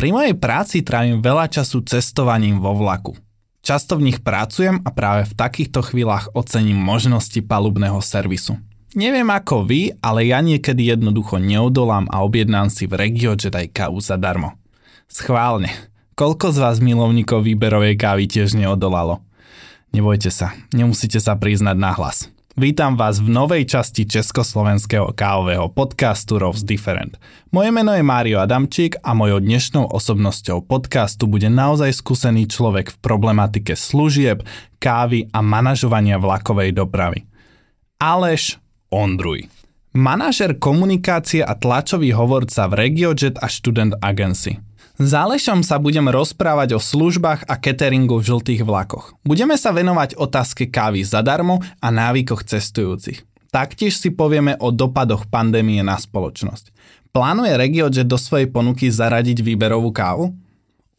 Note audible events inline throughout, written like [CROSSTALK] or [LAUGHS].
Pri mojej práci trávim veľa času cestovaním vo vlaku. Často v nich pracujem a práve v takýchto chvíľach ocením možnosti palubného servisu. Neviem ako vy, ale ja niekedy jednoducho neodolám a objednám si v RegioJet aj kávu zadarmo. Schválne. Koľko z vás milovníkov výberovej kávy tiež neodolalo? Nebojte sa, nemusíte sa priznať na hlas. Vítam vás v novej časti československého kávového podcastu Rose Different. Moje meno je Mário Adamčík a mojou dnešnou osobnosťou podcastu bude naozaj skúsený človek v problematike služieb, kávy a manažovania vlakovej dopravy. Aleš Ondruj. Manažer komunikácie a tlačový hovorca v RegioJet a Student Agency – s Alešom sa budem rozprávať o službách a cateringu v žltých vlakoch. Budeme sa venovať otázke kávy zadarmo a návykoch cestujúcich. Taktiež si povieme o dopadoch pandémie na spoločnosť. Plánuje RegioJet do svojej ponuky zaradiť výberovú kávu?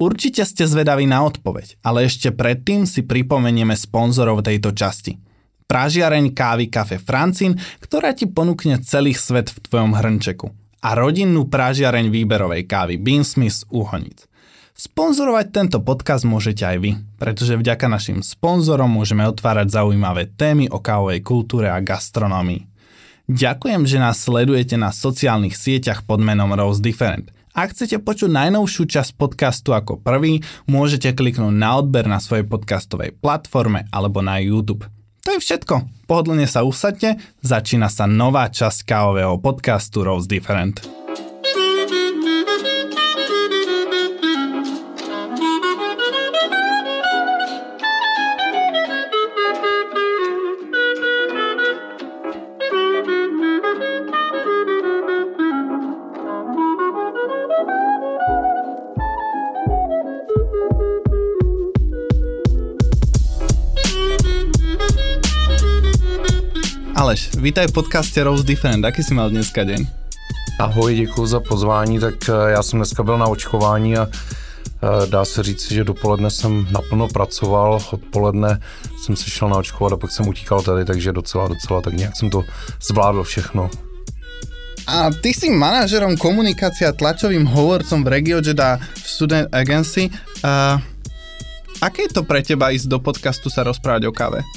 Určite ste zvedaví na odpoveď, ale ešte predtým si pripomenieme sponzorov tejto časti. Pražiareň kávy Kafe Francín, ktorá ti ponúkne celý svet v tvojom hrnčeku – a rodinnú prážiareň výberovej kávy Beansmith z Úhonic. Sponzorovať tento podcast môžete aj vy, pretože vďaka našim sponzorom môžeme otvárať zaujímavé témy o kávovej kultúre a gastronómii. Ďakujem, že nás sledujete na sociálnych sieťach pod menom Rose Different. Ak chcete počuť najnovšiu časť podcastu ako prvý, môžete kliknúť na odber na svojej podcastovej platforme alebo na YouTube. To je všetko. Pohodlne sa usadte, začína sa nová časť kávového podcastu Rose Different. Aleš, vítaj v podcaste Rose Different. Aký si mal dneska deň? Ahoj, děkuji za pozvání. Tak eh, já jsem dneska byl na očkování a eh, dá se říct, že dopoledne jsem naplno pracoval, odpoledne jsem se šel naočkovat a pak jsem utíkal tady, takže docela, docela, tak nějak jsem to zvládl všechno. A ty si manažerom komunikácie a tlačovým hovorcom v RegioJet a Student Agency. Uh, aké je to pre teba ísť do podcastu sa rozprávať o káve?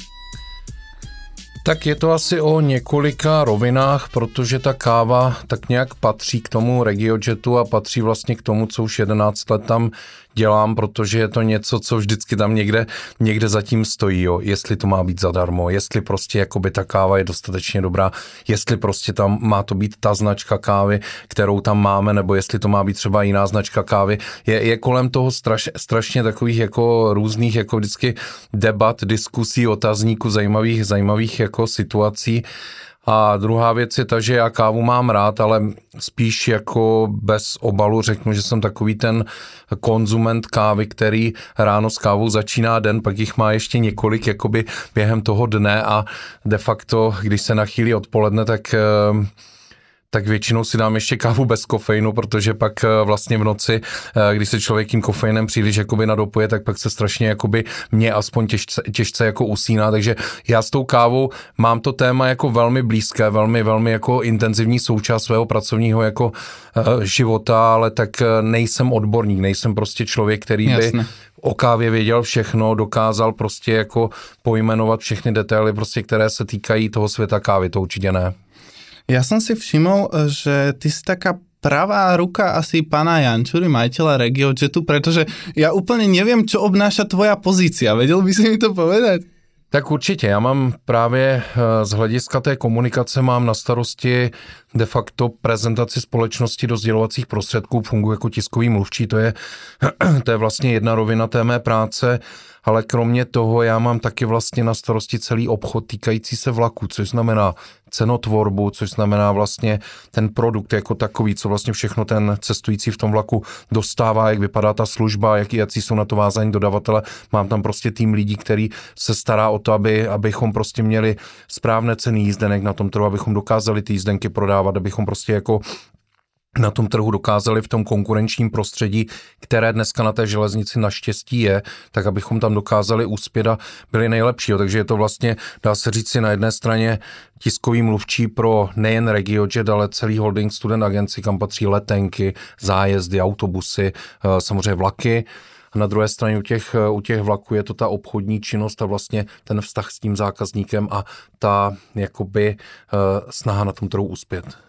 Tak je to asi o několika rovinách, protože ta káva tak nějak patří k tomu regiojetu a patří vlastně k tomu, co už 11 let tam dělám, protože je to něco, co vždycky tam někde, někde zatím stojí, jo. jestli to má být zadarmo, jestli prostě jakoby ta káva je dostatečně dobrá, jestli prostě tam má to být ta značka kávy, kterou tam máme, nebo jestli to má být třeba jiná značka kávy. Je, je kolem toho straš, strašně takových jako různých jako vždycky debat, diskusí, otazníků, zajímavých, zajímavých jako situací. A druhá věc je ta, že já kávu mám rád, ale spíš jako bez obalu řeknu, že jsem takový ten konzument kávy, který ráno s kávou začíná den, pak jich má ještě několik jakoby během toho dne a de facto, když se nachýlí odpoledne, tak eh, tak většinou si dám ještě kávu bez kofeinu, protože pak eh, vlastně v noci, eh, když se člověk tím kofeinem příliš jakoby nadopuje, tak pak se strašně jakoby mě aspoň těžce, těžce jako usíná, takže já s tou kávou mám to téma jako velmi blízké, velmi, velmi jako intenzivní součást svého pracovního jako uh, života, ale tak nejsem odborník, nejsem prostě člověk, který Jasne. by o kávě věděl všechno, dokázal prostě jako pojmenovat všechny detaily, prostě, které se týkají toho světa kávy, to určitě ne. Ja som si všimol, že ty si taká pravá ruka asi pána Jančury, majiteľa RegioJetu, pretože ja úplne neviem, čo obnáša tvoja pozícia. Vedel by si mi to povedať? Tak určitě, já mám právě eh, z hlediska té komunikace mám na starosti de facto prezentaci společnosti do sdělovacích prostředků, funguji jako tiskový mluvčí, to je, [CLEARS THROAT] to je vlastně jedna rovina té mé práce ale kromě toho já mám taky vlastně na starosti celý obchod týkající se vlaku, což znamená cenotvorbu, což znamená vlastně ten produkt jako takový, co vlastně všechno ten cestující v tom vlaku dostává, jak vypadá ta služba, jaký, jaký jsou na to vázaní dodavatele. Mám tam prostě tým lidí, který se stará o to, aby, abychom prostě měli správné ceny jízdenek na tom trhu, abychom dokázali ty jízdenky prodávat, abychom prostě jako na tom trhu dokázali v tom konkurenčním prostředí, které dneska na té železnici naštěstí je, tak abychom tam dokázali uspět a byli nejlepší. Takže je to vlastně, dá se říct si na jedné straně tiskový mluvčí pro nejen RegioJet, ale celý holding student agenci, kam patří letenky, zájezdy, autobusy, eh, samozřejmě vlaky. A na druhé straně u těch, u těch vlaků je to ta obchodní činnost a vlastně ten vztah s tím zákazníkem a ta jakoby eh, snaha na tom trhu uspět.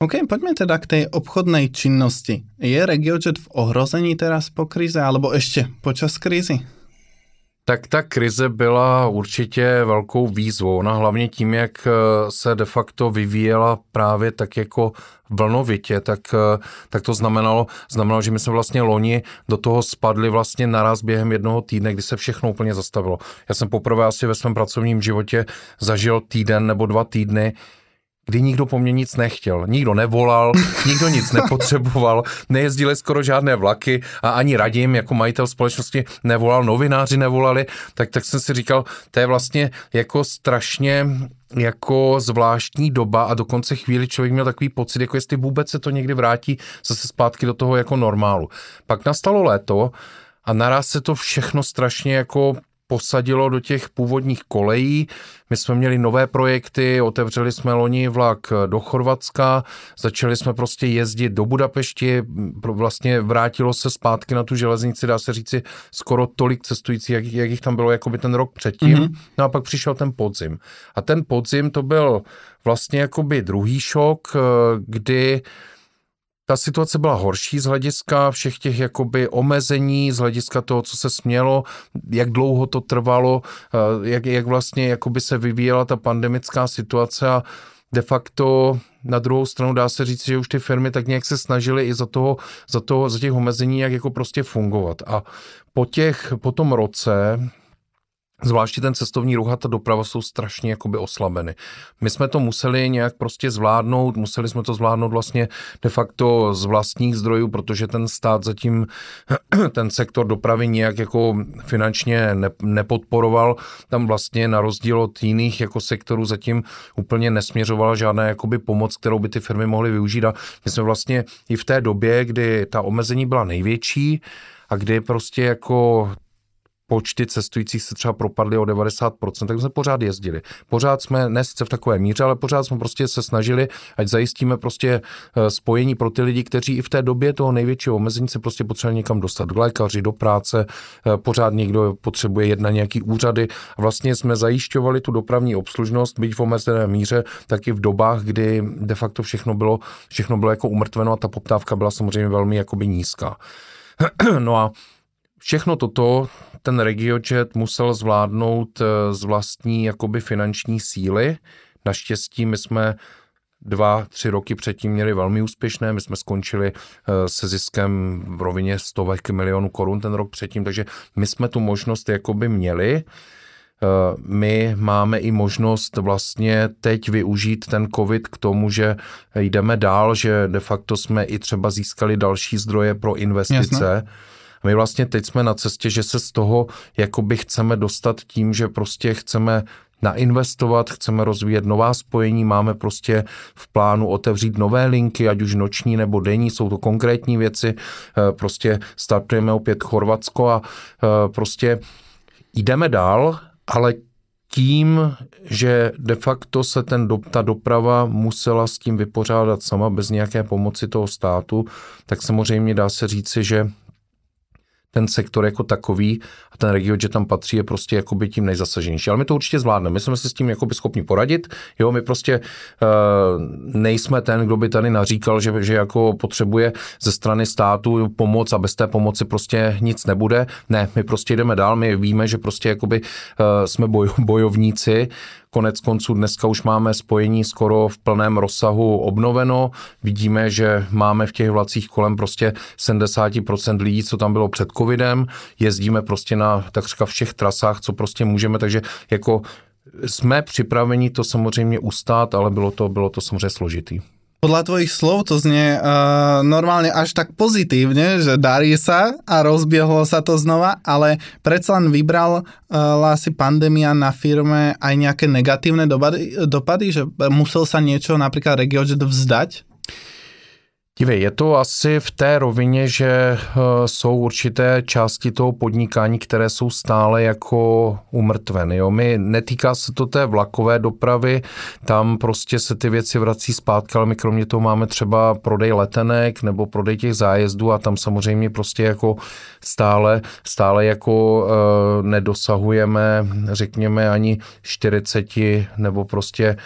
OK, poďme teda k tej obchodnej činnosti. Je RegioJet v ohrození teraz po krize, alebo ešte počas krízy? Tak ta krize byla určitě velkou výzvou. Ona hlavně tím, jak eh, se de facto vyvíjela právě tak jako vlnovitě, tak, eh, tak to znamenalo, znamenalo, že my jsme vlastně loni do toho spadli vlastně naraz během jednoho týdne, kdy se všechno úplně zastavilo. Já jsem poprvé asi ve svém pracovním životě zažil týden nebo dva týdny, kdy nikdo po mně nic nechtěl. Nikdo nevolal, nikdo nic [LAUGHS] nepotřeboval, nejezdily skoro žádné vlaky a ani radím jako majitel společnosti nevolal, novináři nevolali, tak, tak jsem si říkal, to je vlastně jako strašně jako zvláštní doba a dokonce chvíli člověk měl takový pocit, jako jestli vůbec se to někdy vrátí zase zpátky do toho jako normálu. Pak nastalo léto a naraz se to všechno strašně jako posadilo do těch původních kolejí. My jsme měli nové projekty, otevřeli jsme loni vlak do Chorvatska, začali jsme prostě jezdit do Budapešti, vlastně vrátilo se zpátky na tu železnici, dá se říci, skoro tolik cestujících, jak, jak jich tam bylo jakoby ten rok předtím. Mm-hmm. No a pak přišel ten podzim. A ten podzim to byl vlastně jakoby druhý šok, kdy ta situace byla horší z hlediska všech těch jakoby omezení, z hlediska toho, co se smělo, jak dlouho to trvalo, eh, jak, jak vlastně jakoby se vyvíjela ta pandemická situace a de facto na druhou stranu dá se říct, že už ty firmy tak nějak se snažily i za toho, za toho, za těch omezení, jak jako prostě fungovat. A po těch, po tom roce, Zvláště ten cestovní ruch a ta doprava jsou strašně jakoby oslabeny. My jsme to museli nějak prostě zvládnout, museli jsme to zvládnout vlastně de facto z vlastních zdrojů, protože ten stát zatím [CLEARS THROAT] ten sektor dopravy nějak jako finančně ne, nepodporoval. Tam vlastně na rozdíl od jiných jako sektorů zatím úplně nesměřovala žádná jakoby pomoc, kterou by ty firmy mohly využít a my jsme vlastně i v té době, kdy ta omezení byla největší, a kdy prostě jako počty cestujících se třeba propadly o 90%, tak jsme pořád jezdili. Pořád jsme, ne sice v takové míře, ale pořád jsme prostě se snažili, ať zajistíme prostě eh, spojení pro ty lidi, kteří i v té době toho největšího omezení se prostě potřebovali někam dostat k lékaři, do práce, eh, pořád někdo potřebuje jet na nějaký úřady a vlastně jsme zajišťovali tu dopravní obslužnost, byť v omezené míře, tak i v dobách, kdy de facto všechno bylo, všechno bylo jako umrtveno a ta poptávka byla samozřejmě velmi jakoby nízká. [CLEARS THROAT] no a všechno toto ten RegioJet musel zvládnout eh, z vlastní jakoby finanční síly. Naštěstí my jsme dva, tři roky předtím měli velmi úspěšné. My jsme skončili eh, se ziskem v rovině stovek milionů korun ten rok předtím, takže my jsme tu možnost jakoby měli. Eh, my máme i možnost vlastně teď využít ten COVID k tomu, že jdeme dál, že de facto jsme i třeba získali další zdroje pro investice. Jasne my vlastně teď jsme na cestě, že se z toho jakoby chceme dostat tím, že prostě chceme nainvestovat, chceme rozvíjet nová spojení, máme prostě v plánu otevřít nové linky, ať už noční nebo denní, jsou to konkrétní věci, eh, prostě startujeme opět Chorvatsko a eh, prostě jdeme dál, ale tím, že de facto se ten, ta doprava musela s tím vypořádat sama bez nějaké pomoci toho státu, tak samozřejmě dá se říci, že ten sektor jako takový a ten region, že tam patří, je prostě jakoby tím nejzasaženější. Ale my to určitě zvládneme. My jsme si s tím jakoby schopni poradit. Jo, my prostě uh, nejsme ten, kdo by tady naříkal, že, že jako potřebuje ze strany státu pomoc a bez té pomoci prostě nic nebude. Ne, my prostě jdeme dál. My víme, že prostě jakoby uh, jsme boj, bojovníci Konec konců dneska už máme spojení skoro v plném rozsahu obnoveno. Vidíme, že máme v těch vlacích kolem prostě 70% lidí, co tam bylo před covidem. Jezdíme prostě na takřka všech trasách, co prostě můžeme, takže jako jsme připraveni to samozřejmě ustát, ale bylo to, bylo to samozřejmě složitý. Podľa tvojich slov to znie uh, normálne až tak pozitívne, že darí sa a rozbiehlo sa to znova, ale predsa len vybral uh, si pandémia na firme aj nejaké negatívne dopady, dopady, že musel sa niečo napríklad RegioJet vzdať? Dívej, je to asi v té rovině, že eh, jsou určité části toho podnikání, které jsou stále jako umrtveny. Jo? My, netýká se to té vlakové dopravy, tam prostě se ty věci vrací zpátky, ale my kromě toho máme třeba prodej letenek nebo prodej těch zájezdů a tam samozřejmě prostě jako stále, stále jako e, nedosahujeme, řekněme, ani 40 nebo prostě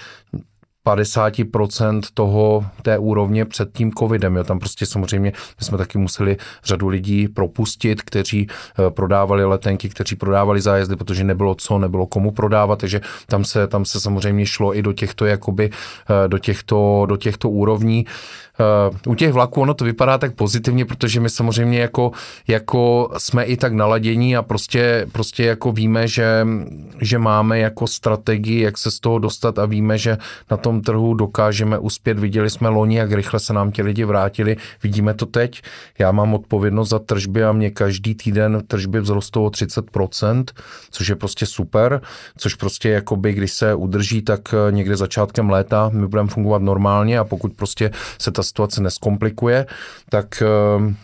50% toho, té úrovně před tím covidem. Jo. Tam prostě samozřejmě my jsme taky museli řadu lidí propustit, kteří eh, prodávali letenky, kteří prodávali zájezdy, protože nebylo co, nebylo komu prodávat, takže tam se, tam se samozřejmě šlo i do těchto, jakoby, eh, do těchto, do těchto úrovní. Uh, u těch vlaků ono to vypadá tak pozitivně, protože my samozřejmě jako, jako jsme i tak naladění a prostě, prostě jako víme, že, že máme jako strategii, jak se z toho dostat a víme, že na tom trhu dokážeme uspět. Viděli jsme loni, jak rychle se nám ti lidi vrátili. Vidíme to teď. Já mám odpovědnost za tržby a mě každý týden tržby vzrostou o 30%, což je prostě super, což prostě jakoby, když se udrží, tak někde začátkem léta my budeme fungovat normálně a pokud prostě se ta situace neskomplikuje, tak eh,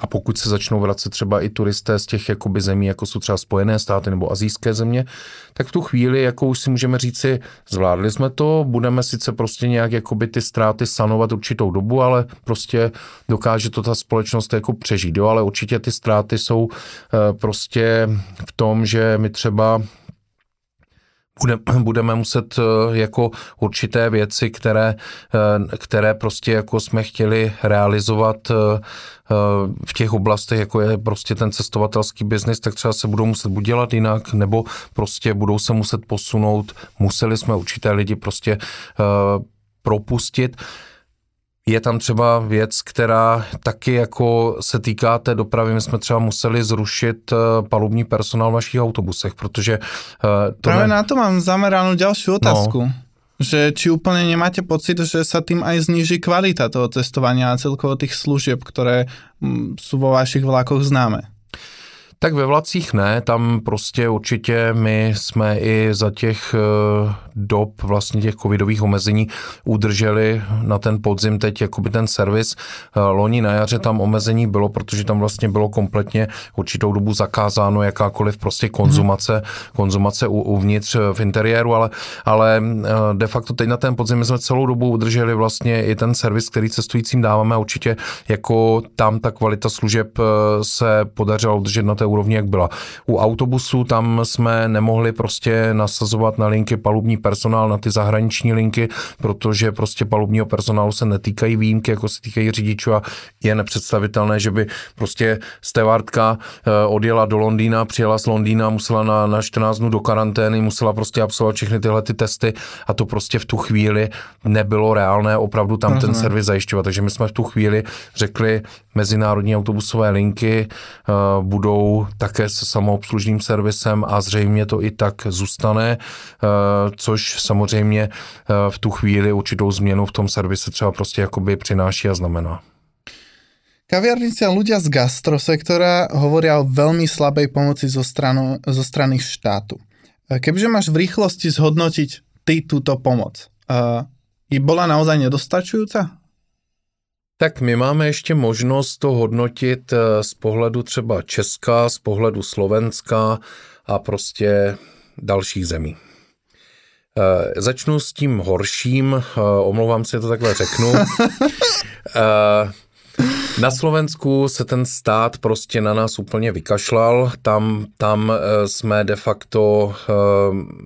a pokud se začnou vracet třeba i turisté z těch jakoby zemí, jako jsou třeba Spojené státy nebo azijské země, tak v tu chvíli, jako už si můžeme říci, zvládli jsme to, budeme sice prostě nějak jakoby ty ztráty sanovat určitou dobu, ale prostě dokáže to ta společnost jako přežít, jo, ale určitě ty ztráty jsou eh, prostě v tom, že my třeba [CLEARS THROAT] budeme muset eh, jako určité věci, které, eh, které prostě jako jsme chtěli realizovat eh, v těch oblastech, jako je prostě ten cestovatelský biznis, tak třeba se budou muset buď dělat jinak, nebo prostě budou se muset posunout. Museli jsme určité lidi prostě propustit. Je tam třeba věc, která taky jako se týká té dopravy. My jsme třeba museli zrušit eh, palubní personál v našich autobusech, protože... Uh, to Právě ne... na to mám zameranou další otázku. No. Že či úplně nemáte pocit, že sa tým aj zniží kvalita toho cestovania a celkovo tých služieb, ktoré mm, sú vo vašich vlakoch známe? Tak ve vlacích ne, tam prostě určitě my jsme i za těch eh, dob vlastně těch covidových omezení udrželi na ten podzim teď jakoby ten servis. Eh, loni na jaře tam omezení bylo, protože tam vlastně bylo kompletně určitou dobu zakázáno jakákoliv prostě konzumace, hmm. konzumace uvnitř eh, v interiéru, ale, ale de facto teď na ten podzim my jsme celou dobu udrželi vlastně i ten servis, který cestujícím dáváme a určitě jako tam ta kvalita služeb se podařila udržet na té úrovni, jak byla. U autobusů tam jsme nemohli prostě nasazovat na linky palubní personál, na ty zahraniční linky, protože prostě palubního personálu se netýkají výjimky, jako se týkají řidičů a je nepředstavitelné, že by prostě stevardka eh, odjela do Londýna, přijela z Londýna, musela na, na 14 dnů do karantény, musela prostě absolvovat všechny tyhle ty testy a to prostě v tu chvíli nebylo reálné opravdu tam Rozumím. ten servis zajišťovat. Takže my jsme v tu chvíli řekli, mezinárodní autobusové linky uh, budou také se samoobslužným servisem a zřejmě to i tak zůstane, uh, což samozřejmě uh, v tu chvíli určitou změnu v tom servise třeba prostě jakoby přináší a znamená. Kaviarnici a ľudia z gastrosektora hovoria o veľmi slabej pomoci zo, stranu, zo strany štátu. Kebyže máš v rýchlosti zhodnotiť ty túto pomoc, uh, bola naozaj nedostačujúca? Tak my máme ještě možnost to hodnotit eh, z pohledu třeba Česka, z pohledu Slovenska a prostě dalších zemí. E, začnu s tím horším, e, omlouvám se, to takhle řeknu. [LAUGHS] E, na Slovensku se ten stát prostě na nás úplně vykašlal. Tam, tam eh, jsme de facto eh,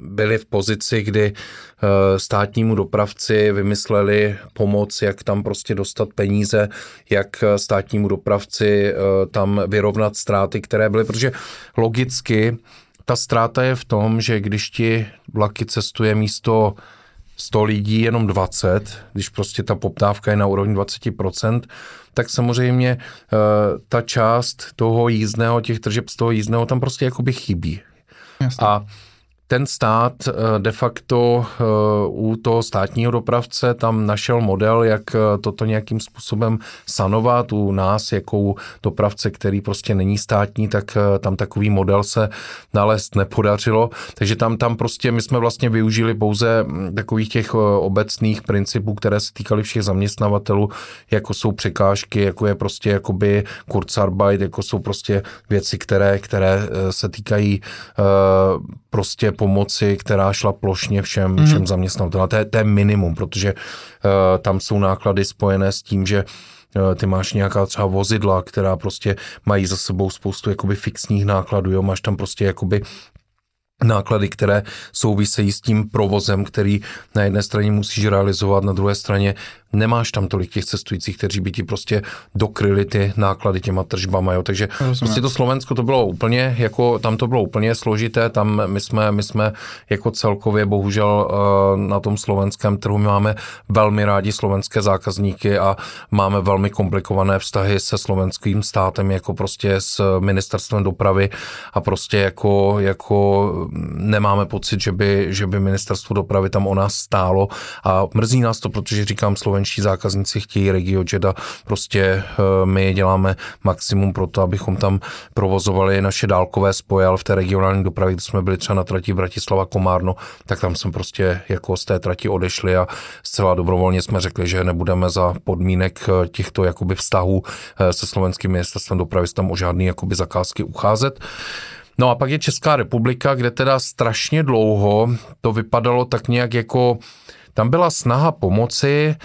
byli v pozici, kdy eh, státnímu dopravci vymysleli pomoc, jak tam prostě dostat peníze, jak státnímu dopravci tam vyrovnat ztráty, které byly, protože logicky ta ztráta je v tom, že když ti vlaky cestuje místo 100 lidí jenom 20, když prostě ta poptávka je na úrovni 20%, tak samozřejmě uh, ta část toho jízdného, těch tržeb z toho jízdného tam prostě jakoby chybí. Jasně. A ten stát eh, de facto eh, u toho státního dopravce tam našel model, jak eh, toto nějakým způsobem sanovat. U nás, jako u dopravce, který prostě není státní, tak tam takový model se nalézt nepodařilo. Takže tam, tam prostě my jsme vlastně využili pouze hm, takových těch obecných principů, které se týkaly všech zaměstnavatelů, jako jsou překážky, jako je prostě jakoby Kurzarbeit, jako jsou prostě věci, které, které se týkají prostě pomoci, která šla plošně všem, mm-hmm. všem zaměstnavatelům. To je, to je minimum, protože uh, tam jsou náklady spojené s tím, že uh, ty máš nějaká třeba vozidla, která prostě mají za sebou spoustu jakoby fixních nákladů, jo, máš tam prostě jakoby náklady, které souvisejí s tím provozem, který na jedné straně musíš realizovat, na druhé straně nemáš tam tolik těch cestujících, kteří by ti prostě dokryli ty náklady těma tržbama, jo. Takže Rozumím. prostě to Slovensko to bylo úplně, jako tam to bylo úplně složité, tam my jsme, my jsme jako celkově bohužel eh, na tom slovenském trhu máme velmi rádi slovenské zákazníky a máme velmi komplikované vztahy se slovenským státem, jako prostě s ministerstvem dopravy a prostě jako, jako nemáme pocit, že by, že by ministerstvo dopravy tam o nás stálo a mrzí nás to, protože říkám, slovenští zákazníci chtějí RegioJet a prostě eh, my děláme maximum pro to, abychom tam provozovali naše dálkové spoje, ale v té regionální dopravě, kde jsme byli třeba na trati Bratislava Komárno, tak tam jsme prostě jako z té trati odešli a zcela dobrovolně jsme řekli, že nebudeme za podmínek eh, těchto jakoby vztahů eh, se slovenským ministerstvem dopravy tam o žádný jakoby zakázky ucházet. No a pak je Česká republika, kde teda strašně dlouho to vypadalo tak nějak jako, tam byla snaha pomoci,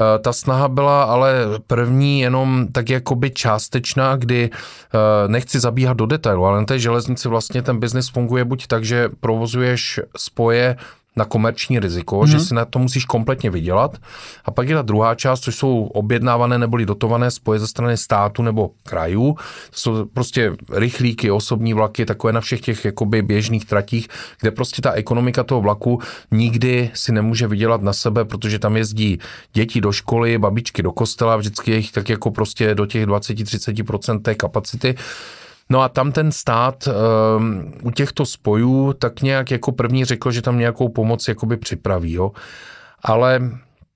Eh, ta snaha byla ale první jenom tak jakoby částečná, kdy eh, nechci zabíhat do detailu, ale na té železnici vlastně ten biznis funguje buď tak, že provozuješ spoje na komerční riziko, mm-hmm. že mhm. si na to musíš kompletně vydělat. A pak je ta druhá část, což jsou objednávané neboli dotované spoje ze strany státu nebo krajů. To jsou prostě rychlíky, osobní vlaky, takové na všech těch jakoby běžných tratích, kde prostě ta ekonomika toho vlaku nikdy si nemůže vydělat na sebe, protože tam jezdí děti do školy, babičky do kostela, vždycky jich tak jako prostě do těch 20-30% té kapacity. No a tam ten stát um, u těchto spojů tak nějak jako první řekl, že tam nějakou pomoc jakoby připraví, jo. Ale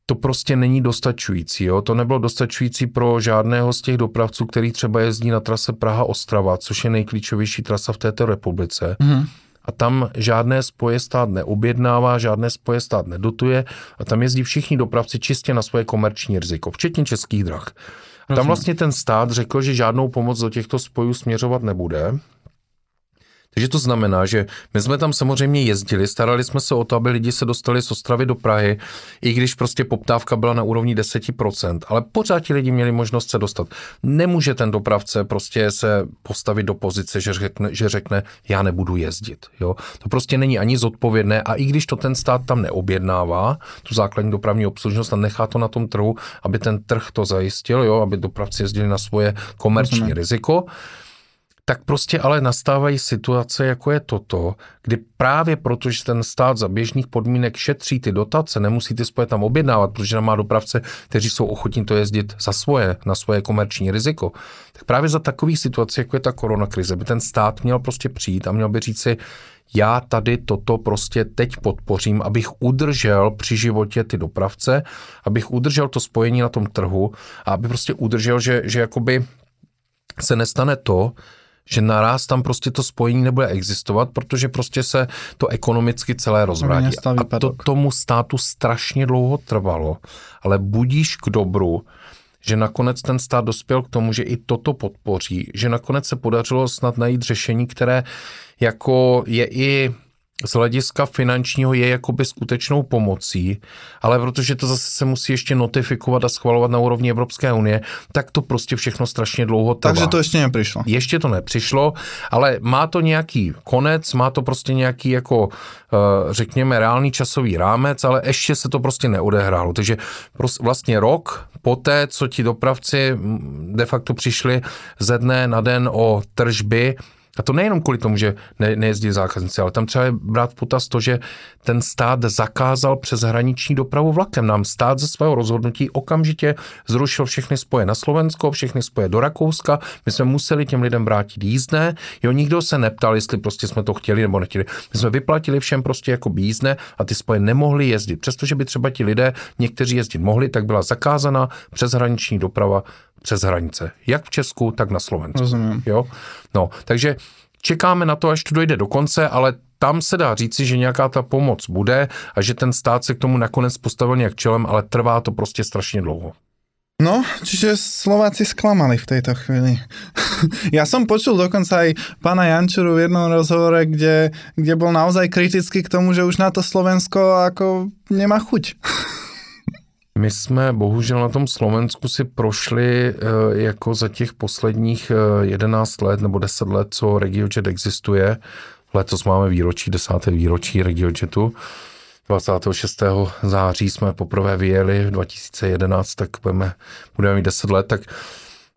to prostě není dostačující. Jo? To nebylo dostačující pro žádného z těch dopravců, který třeba jezdí na trase Praha-Ostrava, což je nejklíčovější trasa v této republice. Mm. A tam žádné spoje stát neobjednává, žádné spoje stát nedotuje a tam jezdí všichni dopravci čistě na svoje komerční riziko, včetně českých drah. Tam vlastně ten stát řekl, že žádnou pomoc do těchto spojů směřovat nebude, takže to znamená, že my jsme tam samozřejmě jezdili, starali jsme se o to, aby lidi se dostali z Ostravy do Prahy, i když prostě poptávka byla na úrovni 10%, ale pořád ti lidi měli možnost se dostat. Nemůže ten dopravce prostě se postavit do pozice, že řekne, že řekne já nebudu jezdit. Jo? To prostě není ani zodpovědné a i když to ten stát tam neobjednává, tu základní dopravní obslužnost a nechá to na tom trhu, aby ten trh to zajistil, jo? aby dopravci jezdili na svoje komerční Rozumím. riziko, tak prostě ale nastávají situace, jako je toto, kdy právě protože ten stát za běžných podmínek šetří ty dotace, nemusí ty spoje tam objednávat, protože tam má dopravce, kteří jsou ochotní to jezdit za svoje, na svoje komerční riziko, tak právě za takových situací, jako je ta koronakrize, by ten stát měl prostě přijít a měl by říci, já tady toto prostě teď podpořím, abych udržel při životě ty dopravce, abych udržel to spojení na tom trhu a aby prostě udržel, že, že jakoby se nestane to, že naraz tam prostě to spojení nebude existovat, protože prostě se to ekonomicky celé rozvrátí. A to tomu státu strašně dlouho trvalo, ale budíš k dobru, že nakonec ten stát dospěl k tomu, že i toto podpoří, že nakonec se podařilo snad najít řešení, které jako je i z hlediska finančního je jakoby skutečnou pomocí, ale protože to zase se musí ještě notifikovat a schvalovat na úrovni Evropské unie, tak to prostě všechno strašně dlouho trvá. Takže to ještě nepřišlo. Ještě to nepřišlo, ale má to nějaký konec, má to prostě nějaký jako, eh, řekněme, reálný časový rámec, ale ještě se to prostě neodehrálo. Takže vlastně rok poté, co ti dopravci de facto přišli ze dne na den o tržby, A to nejenom kvůli tomu, že ne, nejezdí zákazníci, ale tam třeba je brát v potaz to, že ten stát zakázal přes hraniční dopravu vlakem. Nám stát ze svého rozhodnutí okamžitě zrušil všechny spoje na Slovensko, všechny spoje do Rakouska. My jsme museli těm lidem vrátit jízdné. Jo, nikdo se neptal, jestli prostě jsme to chtěli nebo nechtěli. My jsme vyplatili všem prostě jako jízdné a ty spoje nemohly jezdit. Přestože by třeba ti lidé, někteří jezdit mohli, tak byla zakázána přeshraniční doprava přes hranice. Jak v Česku, tak na Slovensku. Rozumím. Jo? No, takže čekáme na to, až to dojde do konce, ale tam se dá říci, že nějaká ta pomoc bude a že ten stát se k tomu nakonec postavil nějak čelem, ale trvá to prostě strašně dlouho. No, čiže Slováci sklamali v tejto chvíli. [LAUGHS] ja som počul dokonca aj pána Jančuru v jednom rozhovore, kde, kde bol naozaj kritický k tomu, že už na to Slovensko ako nemá chuť. [LAUGHS] My jsme bohužel na tom Slovensku si prošli e, jako za těch posledních 11 let nebo 10 let, co RegioJet existuje. Letos máme výročí, desáté výročí RegioJetu. 26. září jsme poprvé vyjeli, v 2011, tak budeme, budeme mít 10 let, tak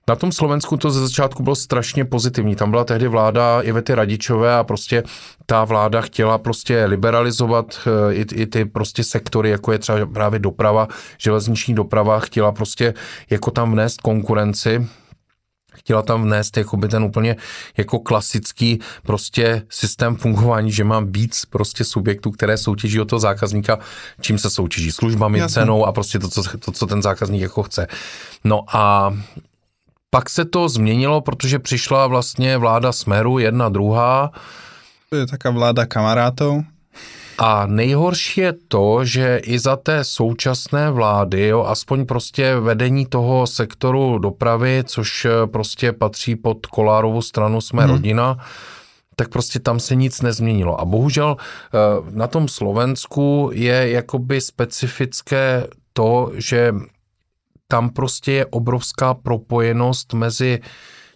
na tom Slovensku to ze začátku bylo strašně pozitivní. Tam byla tehdy vláda Ivety Radičové a prostě ta vláda chtěla prostě liberalizovat eh, i, i ty prostě sektory, jako je třeba právě doprava, železniční doprava, chtěla prostě jako tam vnést konkurenci, chtěla tam vnést jakoby ten úplně jako klasický prostě systém fungování, že mám víc prostě subjektů, které soutěží o toho zákazníka, čím se soutěží, službami, Jasně. cenou a prostě to co, to, co ten zákazník jako chce. No a pak se to změnilo, protože přišla vlastně vláda Smeru, jedna, druhá. To je taká vláda kamarátů. A nejhorší je to, že i za té současné vlády, jo, aspoň prostě vedení toho sektoru dopravy, což eh, prostě patří pod Kolárovou stranu Jsme hmm. rodina, tak prostě tam se nic nezměnilo. A bohužel eh, na tom Slovensku je jakoby specifické to, že tam prostě je obrovská propojenost mezi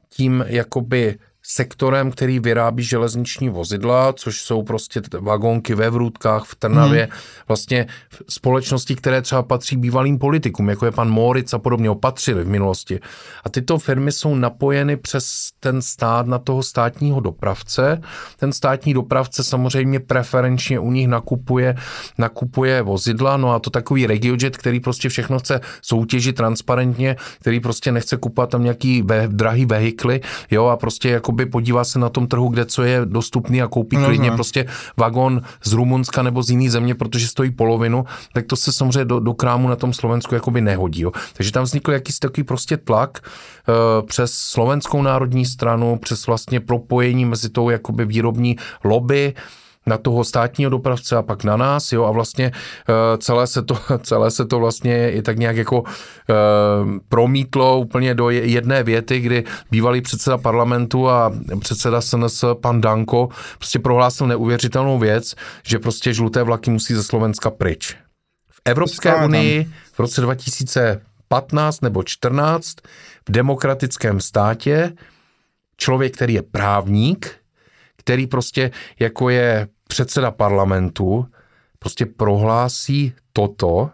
tím jakoby sektorem, který vyrábí železniční vozidla, což jsou prostě vagónky ve Vrůtkách, v Trnavě, hmm. vlastně společnosti, které třeba patří bývalým politikům, jako je pan Moritz a podobně, opatřili v minulosti. A tyto firmy jsou napojeny přes ten stát na toho státního dopravce. Ten státní dopravce samozřejmě preferenčně u nich nakupuje, nakupuje vozidla, no a to takový regiojet, který prostě všechno chce soutěžit transparentně, který prostě nechce kupovat tam nějaký ve, drahý vehikly, jo, a prostě jakoby jakoby podívá se na tom trhu, kde co je dostupný a koupí no, klidně prostě vagón z Rumunska nebo z jiný země, protože stojí polovinu, tak to se samozřejmě do, do krámu na tom Slovensku jakoby nehodí. Jo. Takže tam vznikl jakýsi takový prostě tlak uh, přes slovenskou národní stranu, přes vlastně propojení mezi tou jakoby výrobní lobby, na toho státního dopravce a pak na nás, jo, a vlastně uh, celé se to, [LAUGHS] celé se to vlastně i tak nějak jako uh, promítlo úplně do jedné věty, kdy bývalý předseda parlamentu a předseda SNS pan Danko prostě prohlásil neuvěřitelnou věc, že prostě žluté vlaky musí ze Slovenska pryč. V Evropské unii v roce 2015 nebo 14 v demokratickém státě člověk, který je právník, který prostě jako je předseda parlamentu, prostě prohlásí toto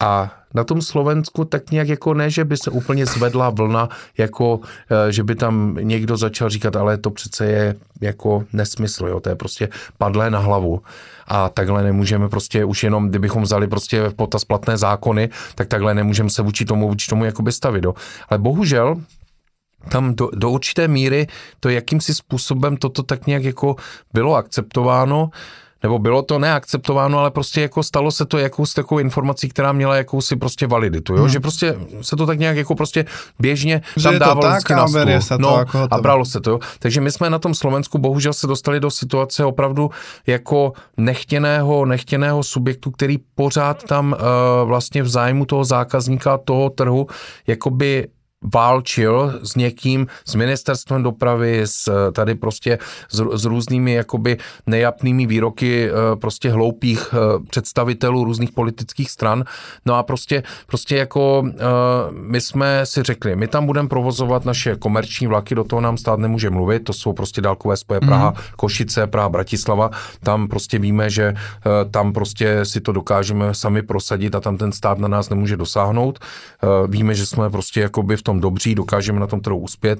a na tom Slovensku tak nějak jako ne, že by se úplně zvedla vlna, jako eh, že by tam někdo začal říkat, ale to přece je jako nesmysl, jo, to je prostě padlé na hlavu a takhle nemůžeme prostě už jenom, kdybychom vzali prostě potaz platné zákony, tak takhle nemůžeme se vůči tomu, vůči tomu jakoby stavit, jo. Ale bohužel tam do, do určité míry to jakýmsi způsobem toto tak nějak jako bylo akceptováno, nebo bylo to neakceptováno, ale prostě jako stalo se to jakousi takovou informací, která měla jakousi prostě validitu, jo? Hmm. že prostě se to tak nějak jako prostě běžně že tam dávalo tak, na stůl. Se to no, jako a bralo se to. Jo? Takže my jsme na tom Slovensku bohužel se dostali do situace opravdu jako nechtěného, nechtěného subjektu, který pořád tam uh, vlastně v zájmu toho zákazníka, toho trhu, jakoby válčil s někým, s ministerstvem dopravy, s tady prostě s, s různými jakoby nejapnými výroky eh, prostě hloupých eh, představitelů různých politických stran. No a prostě, prostě jako eh, my jsme si řekli, my tam budeme provozovat naše komerční vlaky, do toho nám stát nemůže mluvit, to jsou prostě dálkové spoje Praha, mm. Košice, Praha, Bratislava, tam prostě víme, že tam prostě si to dokážeme sami prosadit a tam ten stát na nás nemůže dosáhnout. Víme, že jsme prostě jakoby v tom tom dobří, dokážeme na tom trhu uspět,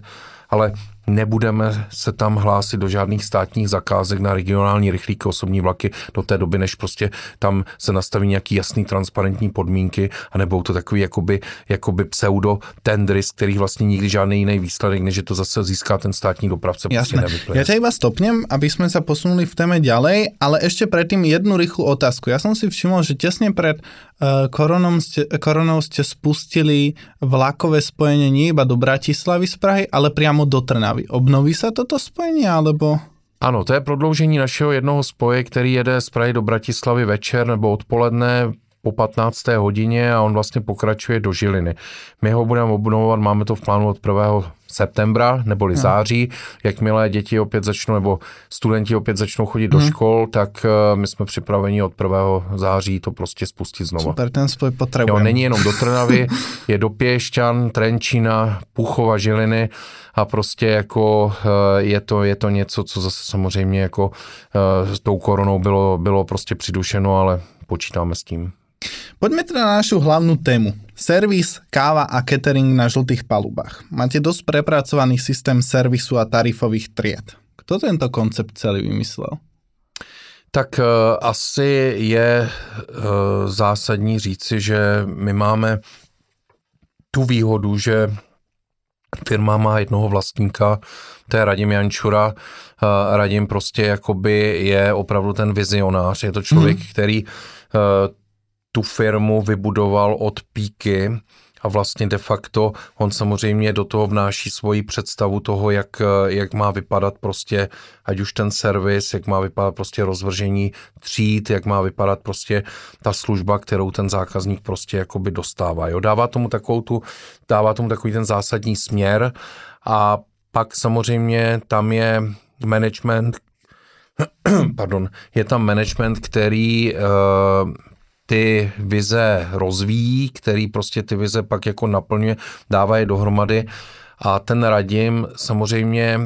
ale nebudeme se tam hlásit do žádných státních zakázek na regionální rychlíky osobní vlaky do té doby, než prostě tam se nastaví nějaký jasný transparentní podmínky, a nebudou to takový jakoby, jakoby pseudo tendry, z kterých vlastně nikdy žádný jiný výsledek, než že to zase získá ten státní dopravce. Prostě Jasné. Prostě ja ťa iba stopnem, aby sme sa posunuli v téme ďalej, ale ešte predtým jednu rýchlu otázku. Ja som si všimol, že tesne pred uh, koronou, ste, koronou ste spustili vlakové spojenie nie iba do Bratislavy z Prahy, ale priamo do Trnavy. Obnoví sa toto spojenie, alebo... Ano, to je prodloužení našeho jednoho spoje, který jede z Prahy do Bratislavy večer nebo odpoledne po 15. hodině a on vlastně pokračuje do Žiliny. My ho budeme obnovovat, máme to v plánu od 1. septembra neboli hmm. září. Jakmile děti opět začnou, nebo studenti opět začnou chodit hmm. do škol, tak uh, my jsme připraveni od 1. září to prostě spustit znovu. Super, ten spoj potřebujeme. Jo, není jenom do Trnavy, [LAUGHS] je do Pěšťan, Trenčína, Puchova, Žiliny a prostě jako uh, je to, je to něco, co zase samozřejmě jako uh, s tou koronou bylo, bylo prostě přidušeno, ale počítáme s tím. Poďme teda na našu hlavnú tému. Servis, káva a catering na žltých palubách. Máte dosť prepracovaný systém servisu a tarifových tried. Kto tento koncept celý vymyslel? Tak uh, asi je uh, zásadní říci, že my máme tu výhodu, že firma má jednoho vlastníka, to je Radim Jančura. Uh, Radim prostě jakoby je opravdu ten vizionář, je to člověk, hmm. který tu firmu vybudoval od píky a vlastně de facto on samozřejmě do toho vnáší svoji představu toho, jak, jak má vypadat prostě, ať už ten servis, jak má vypadat prostě rozvržení tříd, jak má vypadat prostě ta služba, kterou ten zákazník prostě jakoby dostává. Jo? Dává tomu takovou tu, dává tomu takový ten zásadní směr a pak samozřejmě tam je management, [CLEARS THROAT] pardon, je tam management, který uh, ty vize rozvíjí, který prostě ty vize pak jako naplňuje, dává je dohromady. A ten Radim samozřejmě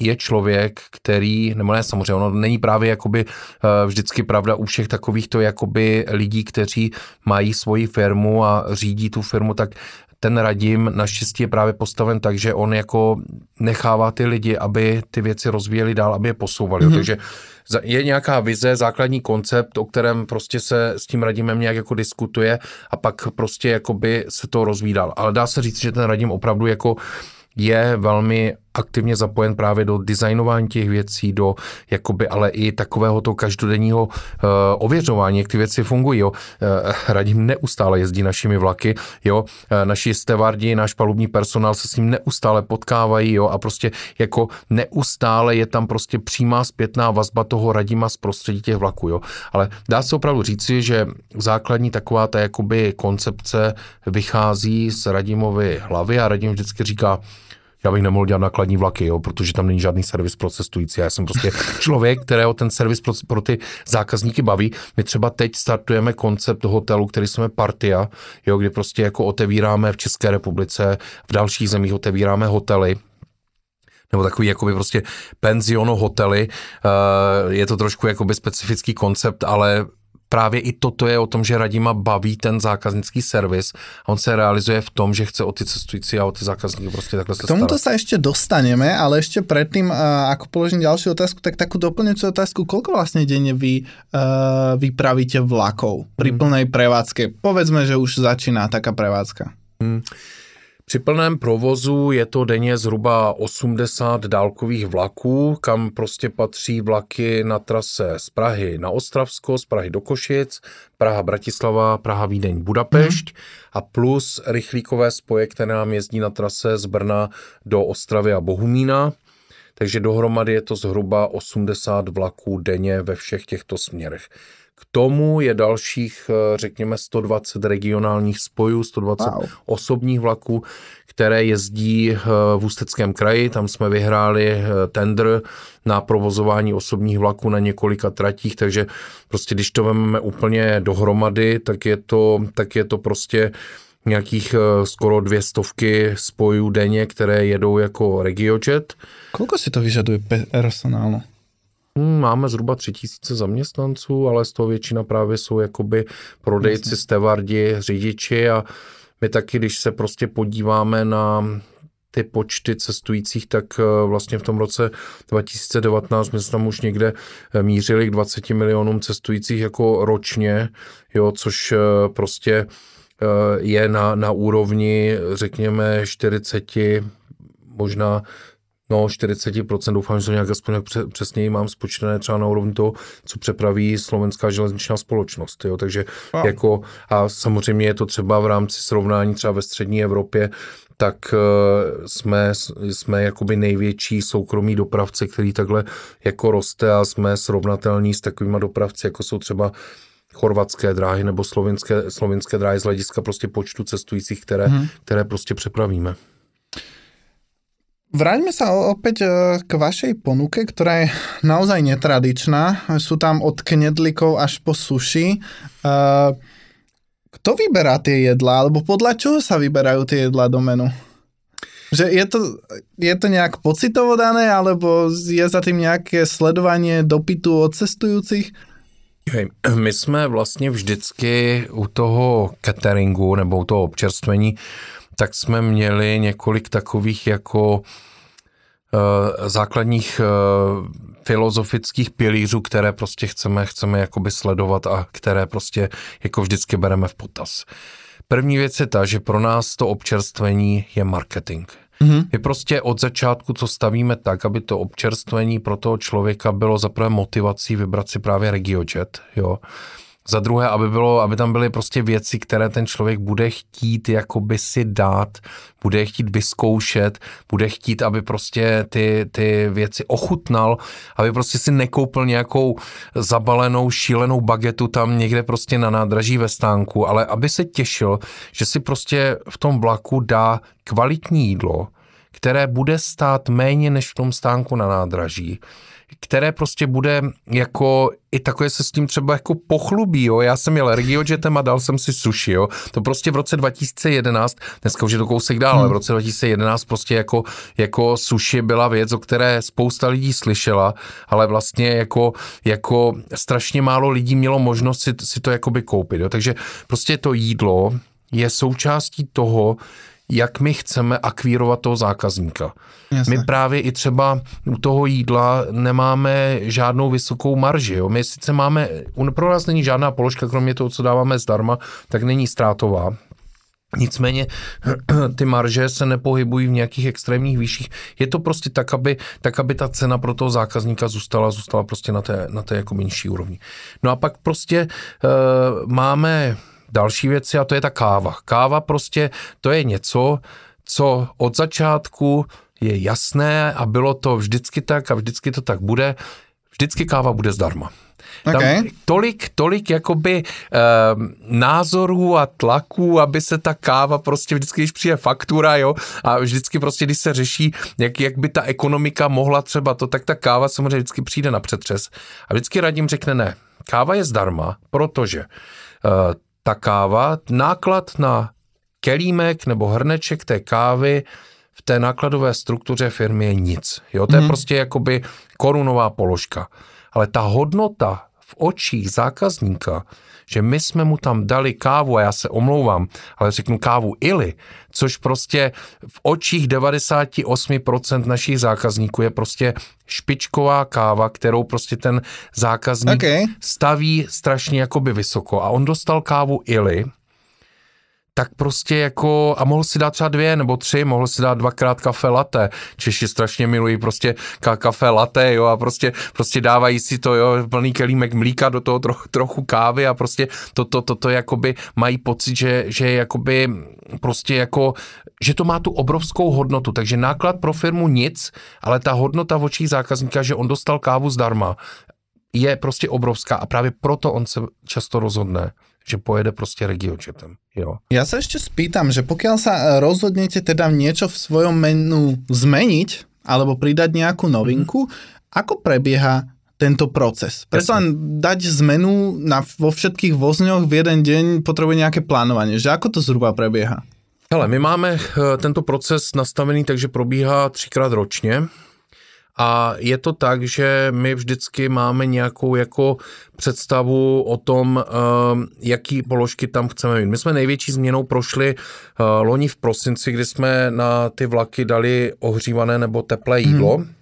je člověk, který, nebo ne samozřejmě, ono není právě jakoby eh, vždycky pravda u všech takovýchto jakoby lidí, kteří mají svoji firmu a řídí tu firmu, tak ten Radim naštěstí je právě postaven tak, že on jako nechává ty lidi, aby ty věci rozvíjeli dál, aby je posouvali. Mm-hmm. Takže je nějaká vize, základní koncept, o kterém prostě se s tím Radimem nějak jako diskutuje a pak prostě jakoby se to rozvídal. Ale dá se říct, že ten Radim opravdu jako je velmi aktivně zapojen právě do designování těch věcí, do jakoby ale i takového to každodenního uh, ověřování, jak ty věci fungují. Jo. Uh, Radim neustále jezdí našimi vlaky, jo. Uh, naši stevardi, náš palubní personál se s ním neustále potkávají, jo, a prostě jako neustále je tam prostě přímá zpětná vazba toho Radima z prostředí těch vlaků, jo. Ale dá se opravdu říci, že základní taková ta jakoby koncepce vychází z Radimovy hlavy a Radim vždycky říká, já bych nemohl dělat nakladní vlaky, jo, protože tam není žádný servis pro cestující. Já jsem prostě [LAUGHS] člověk, kterého ten servis pro, pro ty zákazníky baví. My třeba teď startujeme koncept hotelu, který jsme Partia, jo, kdy prostě jako otevíráme v České republice, v dalších zemích otevíráme hotely, nebo takový jakoby prostě penziono hotely. Eh, je to trošku jakoby specifický koncept, ale právě i toto je o tom, že Radima baví ten zákaznický servis a on se realizuje v tom, že chce o ty cestující a o ty zákazníky prostě takhle se K tomuto sa ešte dostaneme, ale ešte predtým, ako položím ďalšiu otázku, tak takú doplňujúcu otázku, koľko vlastne denne vy uh, vypravíte vlakov pri hmm. plnej prevádzke? Povedzme, že už začíná taká prevádzka. Hmm. Při plném provozu je to denně zhruba 80 dálkových vlaků, kam prostě patří vlaky na trase z Prahy na Ostravsko, z Prahy do Košic, Praha, Bratislava, Praha, Vídeň, Budapešť mm. a plus rychlíkové spoje, které nám jezdí na trase z Brna do Ostravy a Bohumína. Takže dohromady je to zhruba 80 vlaků denně ve všech těchto směrech. K tomu je dalších, eh, řekněme, 120 regionálních spojů, 120 wow. osobních vlaků, které jezdí eh, v Ústeckém kraji. Tam jsme vyhráli eh, tender na provozování osobních vlaků na několika tratích, takže prostě když to vezmeme úplně dohromady, tak je to, tak je to prostě nějakých skoro dvě stovky spojů denně, které jedou jako RegioJet. Kolko si to vyžaduje personálu? Hmm, máme zhruba tři tisíce zaměstnanců, ale z toho většina právě jsou jakoby prodejci, stevardi, řidiči a my taky, když se prostě podíváme na ty počty cestujících, tak eh, vlastně v tom roce 2019 my jsme tam už někde eh, mířili k 20 milionům cestujících jako ročně, jo, což eh, prostě je na, na úrovni, řekněme, 40, možná No, 40%, doufám, že to nějak aspoň přesněji mám spočtené třeba na úrovni toho, co přepraví slovenská železničná společnost. Jo? Takže wow. jako, a samozřejmě je to třeba v rámci srovnání třeba ve střední Evropě, tak uh, jsme, jsme jakoby největší soukromí dopravce, který takhle jako roste a jsme srovnatelní s takovýma dopravci, jako jsou třeba chorvatské dráhy nebo slovinské, slovinské dráhy z hlediska prostě počtu cestujících, které, hmm. které prostě přepravíme. Vráťme sa opäť e, k vašej ponuke, ktorá je naozaj netradičná. Sú tam od knedlikov až po suši. E, kto vyberá tie jedlá, alebo podľa čoho sa vyberajú tie jedlá do menu? Že je to, je to nejak pocitovo dané, alebo je za tým nejaké sledovanie dopytu od cestujúcich? [CLEARS THROAT] My jsme vlastně vždycky u toho cateringu nebo u toho občerstvení tak jsme měli několik takových jako uh, základních uh, filozofických pilířů, které prostě chceme, chceme jakoby sledovat a které prostě jako vždycky bereme v potaz. První věc je ta, že pro nás to občerstvení je marketing. Mm-hmm. My prostě od začátku to stavíme tak, aby to občerstvení pro toho člověka bylo zaprvé motivací vybrat si právě RegioJet, jo. Za druhé, aby, bylo, aby tam byly prostě věci, které ten člověk bude chtít jakoby si dát, bude chtít vyzkoušet, bude chtít, aby prostě ty, ty věci ochutnal, aby prostě si nekoupil nějakou zabalenou, šílenou bagetu tam někde prostě na nádraží ve stánku, ale aby se těšil, že si prostě v tom vlaku dá kvalitní jídlo, které bude stát méně než v tom stánku na nádraží, které prostě bude jako i takové se s tím třeba jako pochlubí, jo. Já jsem jel regiojetem a dal jsem si sushi, jo. To prostě v roce 2011, dneska už je to kousek dál, hmm. ale v roce 2011 prostě jako, jako sushi byla věc, o které spousta lidí slyšela, ale vlastně jako, jako strašně málo lidí mělo možnost si, si to jakoby koupit, jo. Takže prostě to jídlo je součástí toho, jak my chceme akvírovat toho zákazníka. Jasne. My právě i třeba u toho jídla nemáme žádnou vysokou marži. Jo. My sice máme, pro nás není žádná položka, kromě toho, co dáváme zdarma, tak není ztrátová. Nicméně [CLEARS THROAT] ty marže se nepohybují v nějakých extrémních výších. Je to prostě tak, aby, tak, aby ta cena pro toho zákazníka zůstala, zůstala prostě na té, na té jako menší úrovni. No a pak prostě uh, máme další věci a to je ta káva. Káva prostě to je něco, co od začátku je jasné a bylo to vždycky tak a vždycky to tak bude. Vždycky káva bude zdarma. Okay. Tam tolik, tolik jakoby e, názorů a tlaků, aby se ta káva prostě vždycky, když přijde faktura, jo, a vždycky prostě, když se řeší, jak, jak by ta ekonomika mohla třeba to, tak ta káva samozřejmě vždycky přijde na přetřes. A vždycky radím řekne ne, káva je zdarma, protože e, ta káva, náklad na kelímek nebo hrneček té kávy v té nákladové struktuře firmy je nic. Jo, to mm. je mhm. prostě jakoby korunová položka. Ale ta hodnota v očích zákazníka že my jsme mu tam dali kávu, a já se omlouvám, ale řeknu kávu Ili, což prostě v očích 98% našich zákazníků je prostě špičková káva, kterou prostě ten zákazník okay. staví strašně jakoby vysoko. A on dostal kávu Ili, tak prostě jako, a mohl si dát třeba dvě nebo tři, mohl si dát dvakrát kafe latte. Češi strašně milují prostě ka- kafe latte, jo, a prostě, prostě dávají si to, jo, plný kelímek mlíka do toho trochu, trochu kávy a prostě to, to, to, to jakoby mají pocit, že, že jakoby prostě jako, že to má tu obrovskou hodnotu, takže náklad pro firmu nic, ale ta hodnota v očích zákazníka, že on dostal kávu zdarma, je prostě obrovská a právě proto on se často rozhodne že pojede prostě regiočetem. Jo. Ja sa ešte spýtam, že pokiaľ sa rozhodnete teda niečo v svojom menu zmeniť alebo pridať nejakú novinku, mm-hmm. ako prebieha tento proces. Preto len dať zmenu na, vo všetkých vozňoch v jeden deň potrebuje nejaké plánovanie. Že ako to zhruba prebieha? Hele, my máme eh, tento proces nastavený, takže probíhá třikrát ročně A je to tak, že my vždycky máme nějakou jako představu o tom, uh, jaký položky tam chceme mít. My jsme největší změnou prošli uh, loni v prosinci, kdy jsme na ty vlaky dali ohřívané nebo teplé jídlo. Hmm.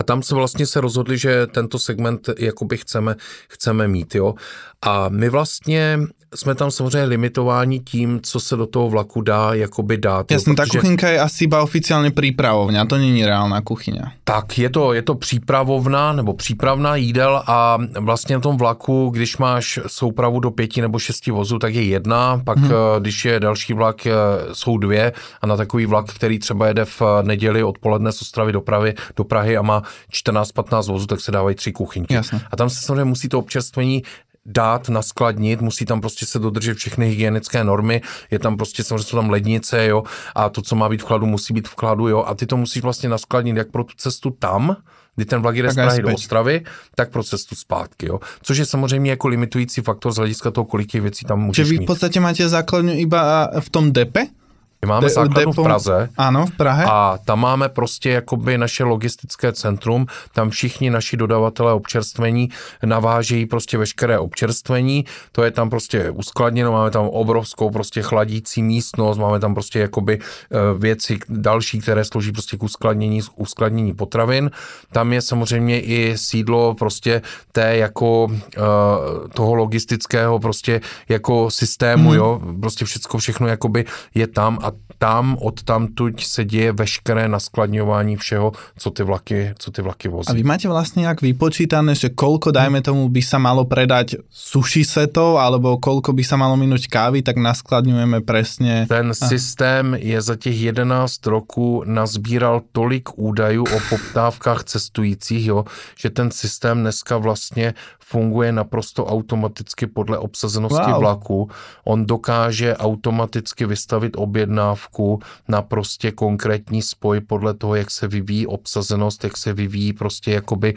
A tam se vlastně se rozhodli, že tento segment jakoby chceme, chceme mít, jo. A my vlastně jsme tam samozřejmě limitováni tím, co se do toho vlaku dá jakoby dát. Jasně, protože... ta kuchynka je asi iba oficiálně přípravovna, to není reálná kuchyně. Tak, je to, je to přípravovna nebo přípravná jídel a vlastně na tom vlaku, když máš soupravu do pěti nebo šesti vozů, tak je jedna, pak hmm. když je další vlak, eh, jsou dvě a na takový vlak, který třeba jede v neděli odpoledne z Ostravy do, Pravy, do Prahy a má 14-15 vozů, tak se dávají tři kuchyňky. Jasně. A tam se samozřejmě musí to občerstvení dát, naskladnit, musí tam prostě se dodržet všechny hygienické normy, je tam prostě samozřejmě jsou tam lednice, jo, a to, co má být v chladu, musí být v chladu, jo, a ty to musíš vlastně naskladnit jak pro tu cestu tam, kdy ten vlak jde z Prahy do Ostravy, tak pro cestu zpátky, jo. Což je samozřejmě jako limitující faktor z hlediska toho, kolik těch věcí tam můžeš Že vy v podstatě máte základnu iba v tom depe? My máme de, základnu depo, v Praze. Ano, v Prahe. A tam máme prostě jakoby naše logistické centrum, tam všichni naši dodavatelé občerstvení navážejí prostě veškeré občerstvení, to je tam prostě uskladněno, máme tam obrovskou prostě chladící místnost, máme tam prostě jakoby eh, věci další, které slouží prostě k uskladnění, uskladnění potravin. Tam je samozřejmě i sídlo prostě té jako uh, toho logistického prostě jako systému, hmm. jo, prostě všechno, všechno jakoby je tam a tam, od tamtuť se děje veškeré naskladňování všeho, co ty vlaky, co ty vlaky vozí. A vy máte vlastně jak vypočítané, že kolko, dajme tomu, by sa malo predať sushi setov, alebo kolko by sa malo minúť kávy, tak naskladňujeme presne. Ten a... systém je za těch 11 roků nazbíral tolik údajů o poptávkách cestujících, jo, že ten systém dneska vlastně funguje naprosto automaticky podle obsazenosti wow. vlaku. On dokáže automaticky vystavit objednávku na prostě konkrétní spoj podle toho, jak se vyvíjí obsazenost, jak se vyvíjí prostě jakoby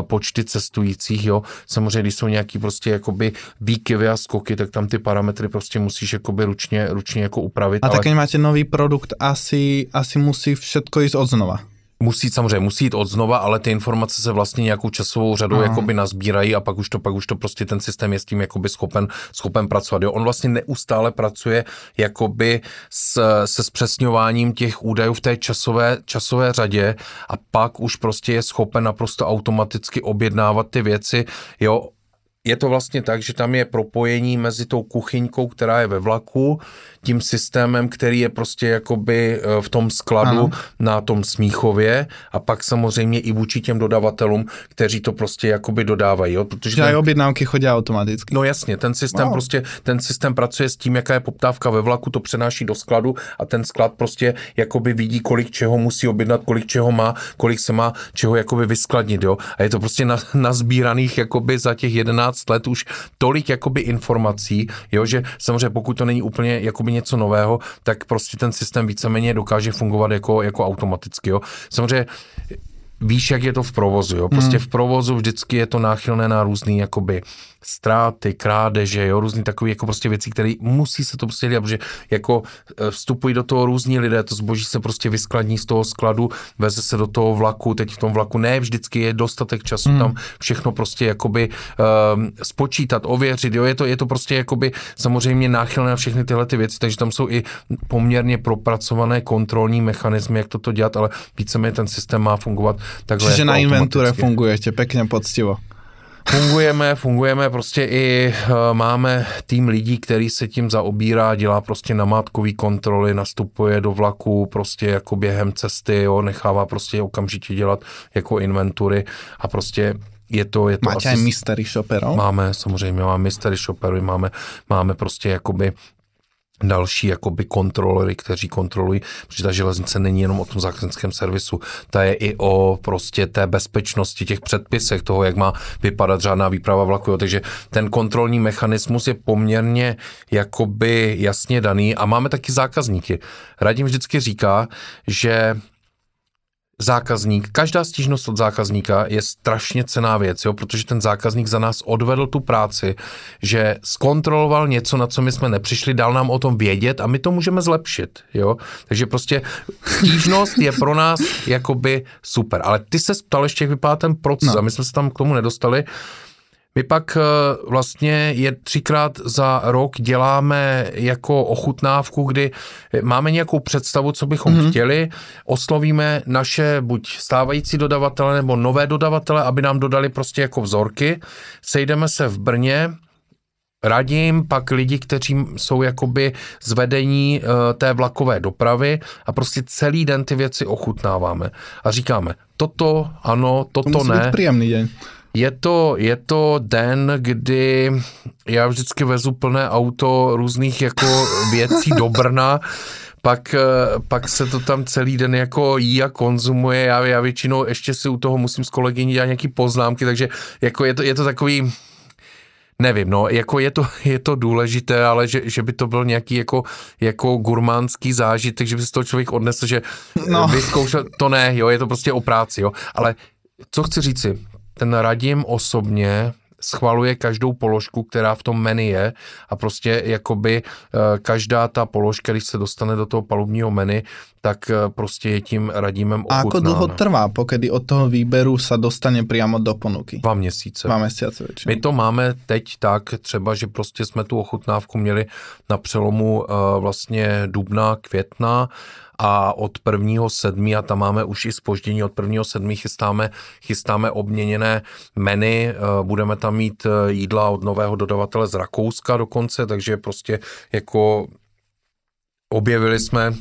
počty cestujících, jo. Samozřejmě, když jsou nějaký prostě jakoby výkyvy a skoky, tak tam ty parametry prostě musíš jakoby ručně, ručně jako upravit. A ale... tak máte nový produkt, asi, asi musí všetko jít od znova. Musí samozřejmě, musí jít od znova, ale ty informace se vlastně nějakou časovou řadou Aha. jakoby nazbírají a pak už to, pak už to prostě ten systém je s tím jakoby schopen, schopen pracovat. Jo? On vlastně neustále pracuje jakoby s, se zpřesňováním těch údajů v té časové, časové řadě a pak už prostě je schopen naprosto automaticky objednávat ty věci, jo, je to vlastně tak, že tam je propojení mezi tou kuchyňkou, která je ve vlaku, tím systémem, který je prostě jakoby eh, v tom skladu ano. na tom Smíchově a pak samozřejmě i vůči těm dodavatelům, kteří to prostě jakoby dodávají. Jo? Protože že ten, objednávky chodí automaticky. No jasně, ten systém wow. prostě, ten systém pracuje s tím, jaká je poptávka ve vlaku, to přenáší do skladu a ten sklad prostě jakoby vidí, kolik čeho musí objednat, kolik čeho má, kolik se má čeho jakoby vyskladnit, jo. A je to prostě na, nazbíraných jakoby za těch 11 let už tolik jakoby informací, jo, že samozřejmě pokud to není úplně jakoby něco nového, tak prostě ten systém víceméně dokáže fungovat jako, jako automaticky. Jo. Samozřejmě víš, jak je to v provozu, jo. Prostě hmm. v provozu vždycky je to náchylné na různý jakoby ztráty, krádeže, jo, různý takové jako prostě věci, které musí se to prostě dělat, protože jako e, vstupují do toho různí lidé, to zboží se prostě vyskladní z toho skladu, veze se do toho vlaku, teď v tom vlaku ne vždycky je dostatek času hmm. tam všechno prostě jakoby um, spočítat, ověřit, jo, je to, je to prostě jakoby samozřejmě náchylné na všechny tyhle ty věci, takže tam jsou i poměrně propracované kontrolní mechanismy, jak toto dělat, ale víceméně ten systém má fungovat takhle. Čiže jako na inventure fungujete pěkně poctivo. Fungujeme, fungujeme, prostě i uh, máme tým lidí, který se tím zaobírá, dělá prostě namátkový kontroly, nastupuje do vlaku prostě jako během cesty, jo, nechává prostě okamžitě dělat jako inventury a prostě je to, je to Máte asi... mystery shopper, Máme, samozřejmě, máme mystery shoppery, máme, máme prostě jakoby další jakoby kontrolery, kteří kontrolují, protože ta železnice není jenom o tom zákaznickém servisu, ta je i o prostě té bezpečnosti, těch předpisech toho, jak má vypadat řádná výprava vlaku, jo. takže ten kontrolní mechanismus je poměrně jakoby jasně daný a máme taky zákazníky. Radim vždycky říká, že zákazník, každá stížnost od zákazníka je strašně cená věc, jo, protože ten zákazník za nás odvedl tu práci, že zkontroloval něco, na co my jsme nepřišli, dal nám o tom vědět a my to můžeme zlepšit, jo. Takže prostě stížnost je pro nás jakoby super. Ale ty se ptal ještě, jak vypadá ten proces no. a my jsme se tam k tomu nedostali. My pak eh, vlastně je třikrát za rok děláme jako ochutnávku, kdy máme nějakou představu, co bychom mm-hmm. chtěli, oslovíme naše buď stávající dodavatele nebo nové dodavatele, aby nám dodali prostě jako vzorky, sejdeme se v Brně, radím, pak lidi, kteří jsou jakoby z vedení uh, té vlakové dopravy a prostě celý den ty věci ochutnáváme a říkáme, toto ano, toto to musí ne. Být příjemný den. Je to, je to den, kdy já vždycky vezu plné auto různých jako věcí do Brna, pak, eh, pak se to tam celý den jako jí a konzumuje, já, já většinou ještě si u toho musím s kolegyní dělat nějaký poznámky, takže jako je to, je to takový, nevím, no, jako je to, je to důležité, ale že, že by to byl nějaký jako, jako gurmánský zážitek, že by si toho člověk odnesl, že no. vyzkoušel, to ne, jo, je to prostě o práci, jo, ale co chci říci, ten Radim osobně schvaluje každou položku, která v tom menu je a prostě jakoby eh, každá ta položka, když se dostane do toho palubního menu, tak eh, prostě je tím radímem ochutnána. A ako dlho trvá, pokedy od toho výberu sa dostane přímo do ponuky? Dva měsíce. Dva měsíce většinou. My to máme teď tak třeba, že prostě jsme tu ochutnávku měli na přelomu uh, vlastně dubna, května a od prvního sedmi, a tam máme už i spoždění, od prvního sedmi chystáme, chystáme obměněné menu, eh, budeme tam mít eh, jídla od nového dodavatele z Rakouska dokonce, takže prostě jako objevili jsme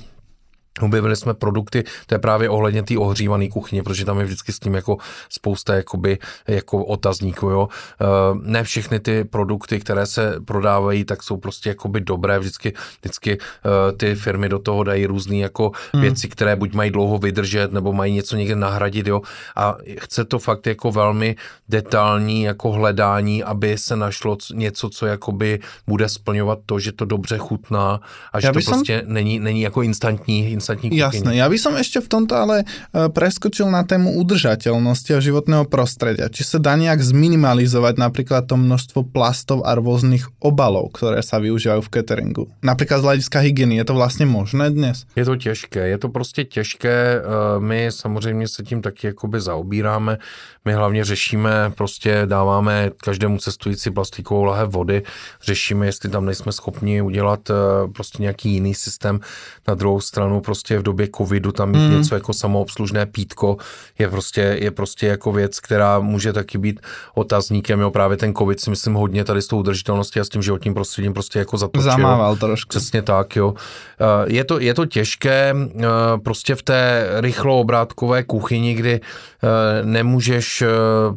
Objevili jsme produkty, to je právě ohledně té ohřívané kuchyně, protože tam je vždycky s tím jako spousta jakoby, jako otazníků, jo. Eh, ne všechny ty produkty, které se prodávají, tak jsou prostě jakoby dobré, vždycky, vždycky eh, ty firmy do toho dají různé jako hmm. věci, které buď mají dlouho vydržet, nebo mají něco někde nahradit, jo. A chce to fakt jako velmi detailní jako hledání, aby se našlo něco, co jakoby bude splňovat to, že to dobře chutná a že Já to prostě som... není, není jako instantní instantní kuchyni. Jasné, ja by som ešte v tomto ale e, preskočil na tému udržateľnosti a životného prostredia. Či sa dá nejak zminimalizovať napríklad to množstvo plastov a rôznych obalov, ktoré sa využívajú v cateringu. Napríklad z hľadiska hygieny, je to vlastně možné dnes? Je to těžké, je to prostě těžké. E, my samozřejmě se tím taky jakoby zaobíráme. My hlavně řešíme, prostě dáváme každému cestující plastikovou lahev vody, řešíme, jestli tam nejsme schopni udělat e, prostě nějaký jiný systém. Na druhou stranu prostě v době covidu tam mít mm. něco jako samoobslužné pítko je prostě, je prostě jako věc, která může taky být otazníkem, jo, právě ten covid si myslím hodně tady s tou udržitelností a s tím životním prostředím prostě jako zatočil. Zamával trošku. Přesně tak, jo. Eh, je to, je to těžké, eh, prostě v té rychloobrátkové kuchyni, kdy eh, nemůžeš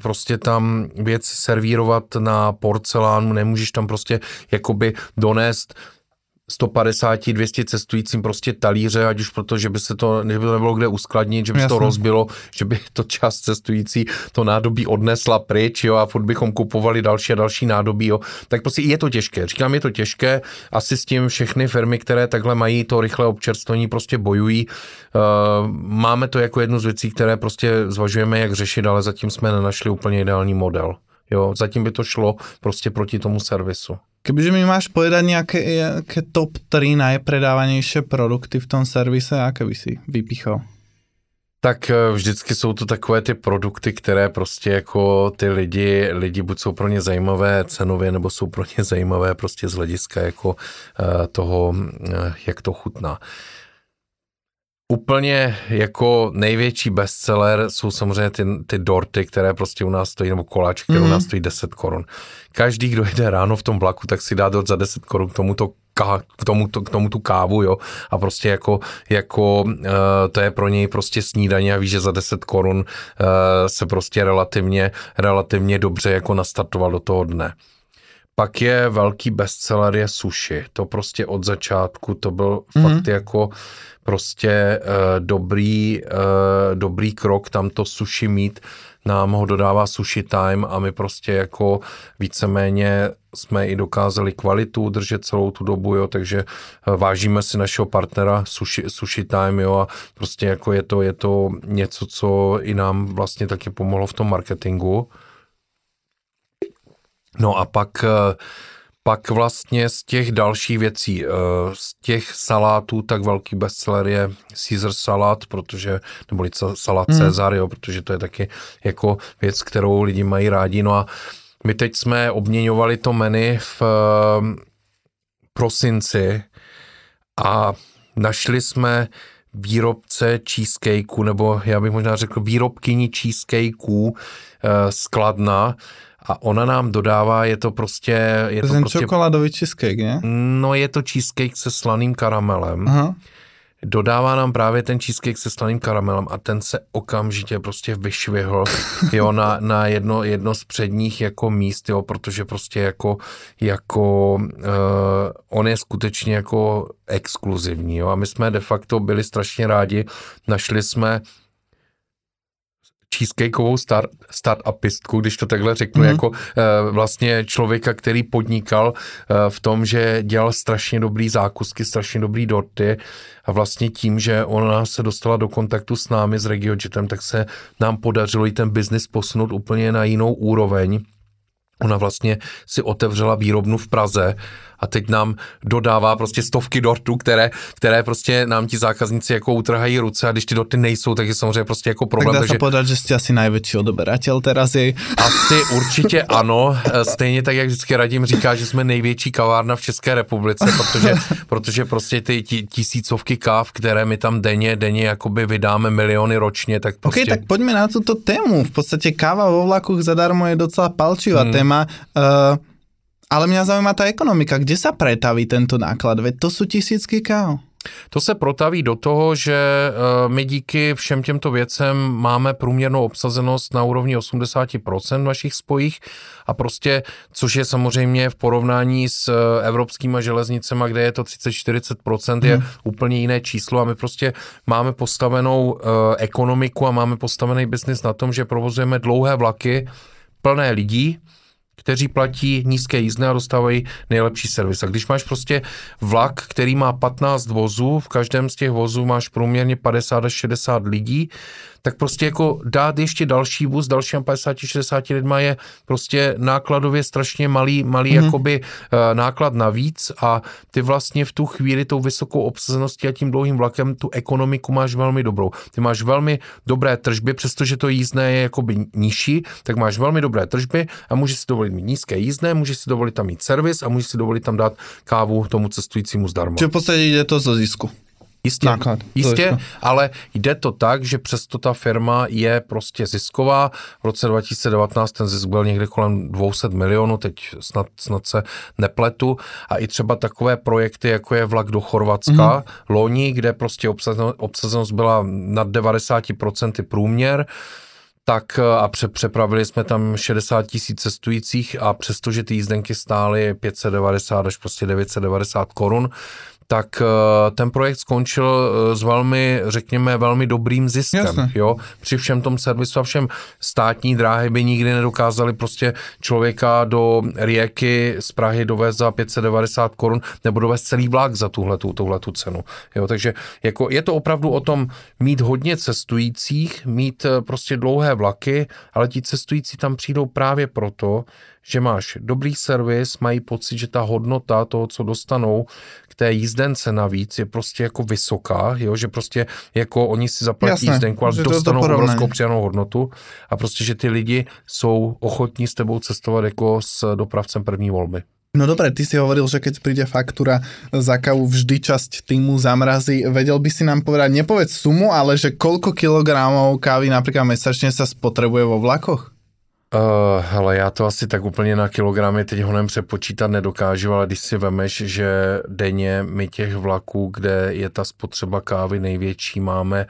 prostě tam věc servírovat na porcelánu, nemůžeš tam prostě jakoby donést 150, 200 cestujícím prostě talíře, ať už proto, že by se to, že by to nebylo kde uskladnit, že by se to rozbilo, že by to část cestující to nádobí odnesla pryč, jo, a furt bychom kupovali další a další nádobí, jo. Tak prostě je to těžké. Říkám, je to těžké. Asi s tím všechny firmy, které takhle mají to rychlé občerstvení, prostě bojují. Uh, máme to jako jednu z věcí, které prostě zvažujeme, jak řešit, ale zatím jsme nenašli úplně ideální model. Jo, zatím by to šlo prostě proti tomu servisu. Kebyže mi máš povedať nejaké, nejaké top 3 najpredávanější produkty v tom servise, jaké by si vypichol? Tak eh, vždycky jsou to takové ty produkty, které prostě jako ty lidi, lidi buď jsou pro ně zajímavé cenově, nebo jsou pro ně zajímavé prostě z hlediska jako uh, toho, uh, jak to chutná. Úplně jako největší bestseller jsou samozřejmě ty, ty dorty, které prostě u nás stojí, nebo koláč, které mm. u nás mhm. stojí 10 korun. Každý, kdo jde ráno v tom vlaku, tak si dá dort za 10 korun k tomuto k tomu, k tomu tu kávu, jo, a prostě jako, jako uh, to je pro něj prostě snídaně a víš, že za 10 korun uh, se prostě relativně, relativně dobře jako nastartoval do toho dne. Pak je velký bestseller je sushi. To prostě od začátku, to byl mm-hmm. fakt jako prostě uh, dobrý, uh, dobrý krok tam to mít. Nám ho dodává Sushi Time a my prostě jako víceméně jsme i dokázali kvalitu udržet celou tu dobu, jo, takže uh, vážíme si našeho partnera Sushi, Sushi Time, jo, a prostě jako je to, je to něco, co i nám vlastně taky pomohlo v tom marketingu. No a pak, eh, pak vlastně z těch dalších věcí, eh, z těch salátů, tak velký bestseller je Caesar salát, protože, nebo salát hmm. Cezar, jo, protože to je taky jako věc, kterou lidi mají rádi. No a my teď jsme obměňovali to menu v eh, prosinci a našli jsme výrobce cheesecakeů, nebo já bych možná řekl výrobkyni cheesecakeů skladna, a ona nám dodává, je to prostě... Je to, to prostě, čokoládový cheesecake, ne? No je to cheesecake se slaným karamelem. Aha. Dodává nám právě ten cheesecake se slaným karamelem a ten se okamžitě prostě vyšvihl [LAUGHS] jo, na, na jedno, jedno z předních jako míst, jo, protože prostě jako, jako uh, on je skutečně jako exkluzivní, jo, a my jsme de facto byli strašně rádi, našli jsme cheesecakeovou start, startupistku, když to takhle řeknu, mm. jako uh, vlastně člověka, který podnikal uh, v tom, že dělal strašně dobrý zákusky, strašně dobrý dorty a vlastně tím, že ona se dostala do kontaktu s námi, s RegioJetem, tak se nám podařilo i ten biznis posunout úplně na jinou úroveň. Ona vlastně si otevřela výrobnu v Praze a teď nám dodává prostě stovky dortů, které, které prostě nám ti zákazníci jako utrhají ruce a když ty dorty nejsou, tak je samozřejmě prostě jako problém. Tak dá takže... se podat, že jste asi největší odeberatel teraz je. Asi určitě ano, stejně tak, jak vždycky radím říká, že jsme největší kavárna v České republice, protože, protože prostě ty tisícovky káv, které my tam denně, denně jakoby vydáme miliony ročně, tak prostě... Ok, tak pojďme na tuto tému. V podstatě káva vo vlaku zadarmo je docela palčivá hmm. téma. Uh, ale mě zajímá ta ekonomika. Kde se pretaví tento náklad? Veď to jsou tisícky káv. To se protaví do toho, že eh, my díky všem těmto věcem máme průměrnou obsazenost na úrovni 80% v našich spojích a prostě, což je samozřejmě v porovnání s eh, evropskýma železnicemi, kde je to 30-40%, je hmm. úplně jiné číslo a my prostě máme postavenou eh, ekonomiku a máme postavený biznis na tom, že provozujeme dlouhé vlaky plné lidí, kteří platí nízké jízdné a dostávají nejlepší servis. A když máš prostě vlak, který má 15 vozů, v každém z těch vozů máš průměrně 50 až 60 lidí, tak prostě jako dát ještě další vůz dalším 50-60 lidma je prostě nákladově strašně malý, malý mm-hmm. jakoby uh, náklad navíc a ty vlastně v tu chvíli tou vysokou obsazeností a tím dlouhým vlakem tu ekonomiku máš velmi dobrou. Ty máš velmi dobré tržby, přestože to jízdné je jakoby nižší, tak máš velmi dobré tržby a můžeš si dovolit mít nízké jízdné, můžeš si dovolit tam mít servis a můžeš si dovolit tam dát kávu tomu cestujícímu zdarma. Čiže v podstatě jde to zo zisku. Jistě, náklad. Jistě, ale jde to tak, že přesto ta firma je prostě zisková. V roce 2019 ten zisk byl někde kolem 200 milionů, teď snad, snad se nepletu. A i třeba takové projekty, jako je vlak do Chorvatska, mm-hmm. loni, kde prostě obsazenost, byla nad 90% průměr, tak a pře- přepravili jsme tam 60 tisíc cestujících a přestože ty jízdenky stály 590 až prostě 990 korun, tak eh, ten projekt skončil eh, s velmi, řekněme, velmi dobrým ziskem. Jasne. Jo? Při všem tom servisu a všem státní dráhy by nikdy nedokázali prostě člověka do Rieky z Prahy dovést za 590 korun nebo dovést celý vlak za tuhletu, tuhletu cenu. Jo? Takže jako je to opravdu o tom mít hodně cestujících, mít eh, prostě dlouhé vlaky, ale ti cestující tam přijdou právě proto, že máš dobrý servis, mají pocit, že ta hodnota toho, co dostanou k té jízdence navíc, je prostě jako vysoká, jo? že prostě jako oni si zaplatí Jasné, jízdenku, ale dostanou to obrovskou přidanou hodnotu a prostě, že ty lidi jsou ochotní s tebou cestovat jako s dopravcem první volby. No dobre, ty si hovoril, že keď príde faktúra za kávu, vždy časť týmu zamrazí. Vedel by si nám povedať, nepovedz sumu, ale že koľko kilogramov kávy napríklad mesačne sa spotrebuje vo vlakoch? Uh, hele, já to asi tak úplně na kilogramy teď honem přepočítat nedokážu, ale když si vemeš, že denně my těch vlaků, kde je ta spotřeba kávy největší, máme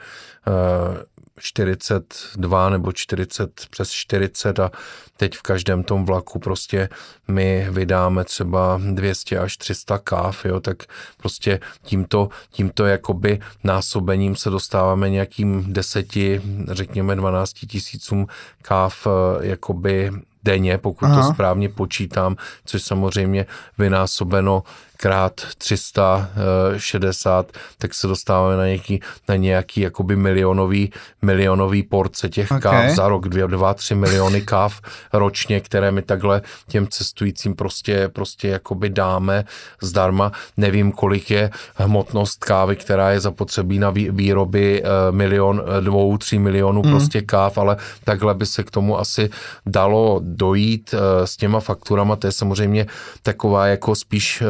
uh, 42 nebo 40 přes 40 a teď v každém tom vlaku prostě my vydáme třeba 200 až 300 káv, jo, tak prostě tímto, tímto jakoby násobením se dostáváme nějakým deseti, řekněme 12 tisícům káv eh, jakoby denně, pokud Aha. to správně počítám, což samozřejmě vynásobeno krát 360, tak se dostáváme na nějaký, na nějaký jakoby milionový, milionový porce těch okay. káv za rok, dvě, dva, tři miliony káv ročně, které my takhle těm cestujícím prostě, prostě jakoby dáme zdarma. Nevím, kolik je hmotnost kávy, která je zapotřebí na výroby eh, milion, eh, dvou, tří milionů mm. prostě káv, ale takhle by se k tomu asi dalo dojít eh, s těma fakturama. To je samozřejmě taková jako spíš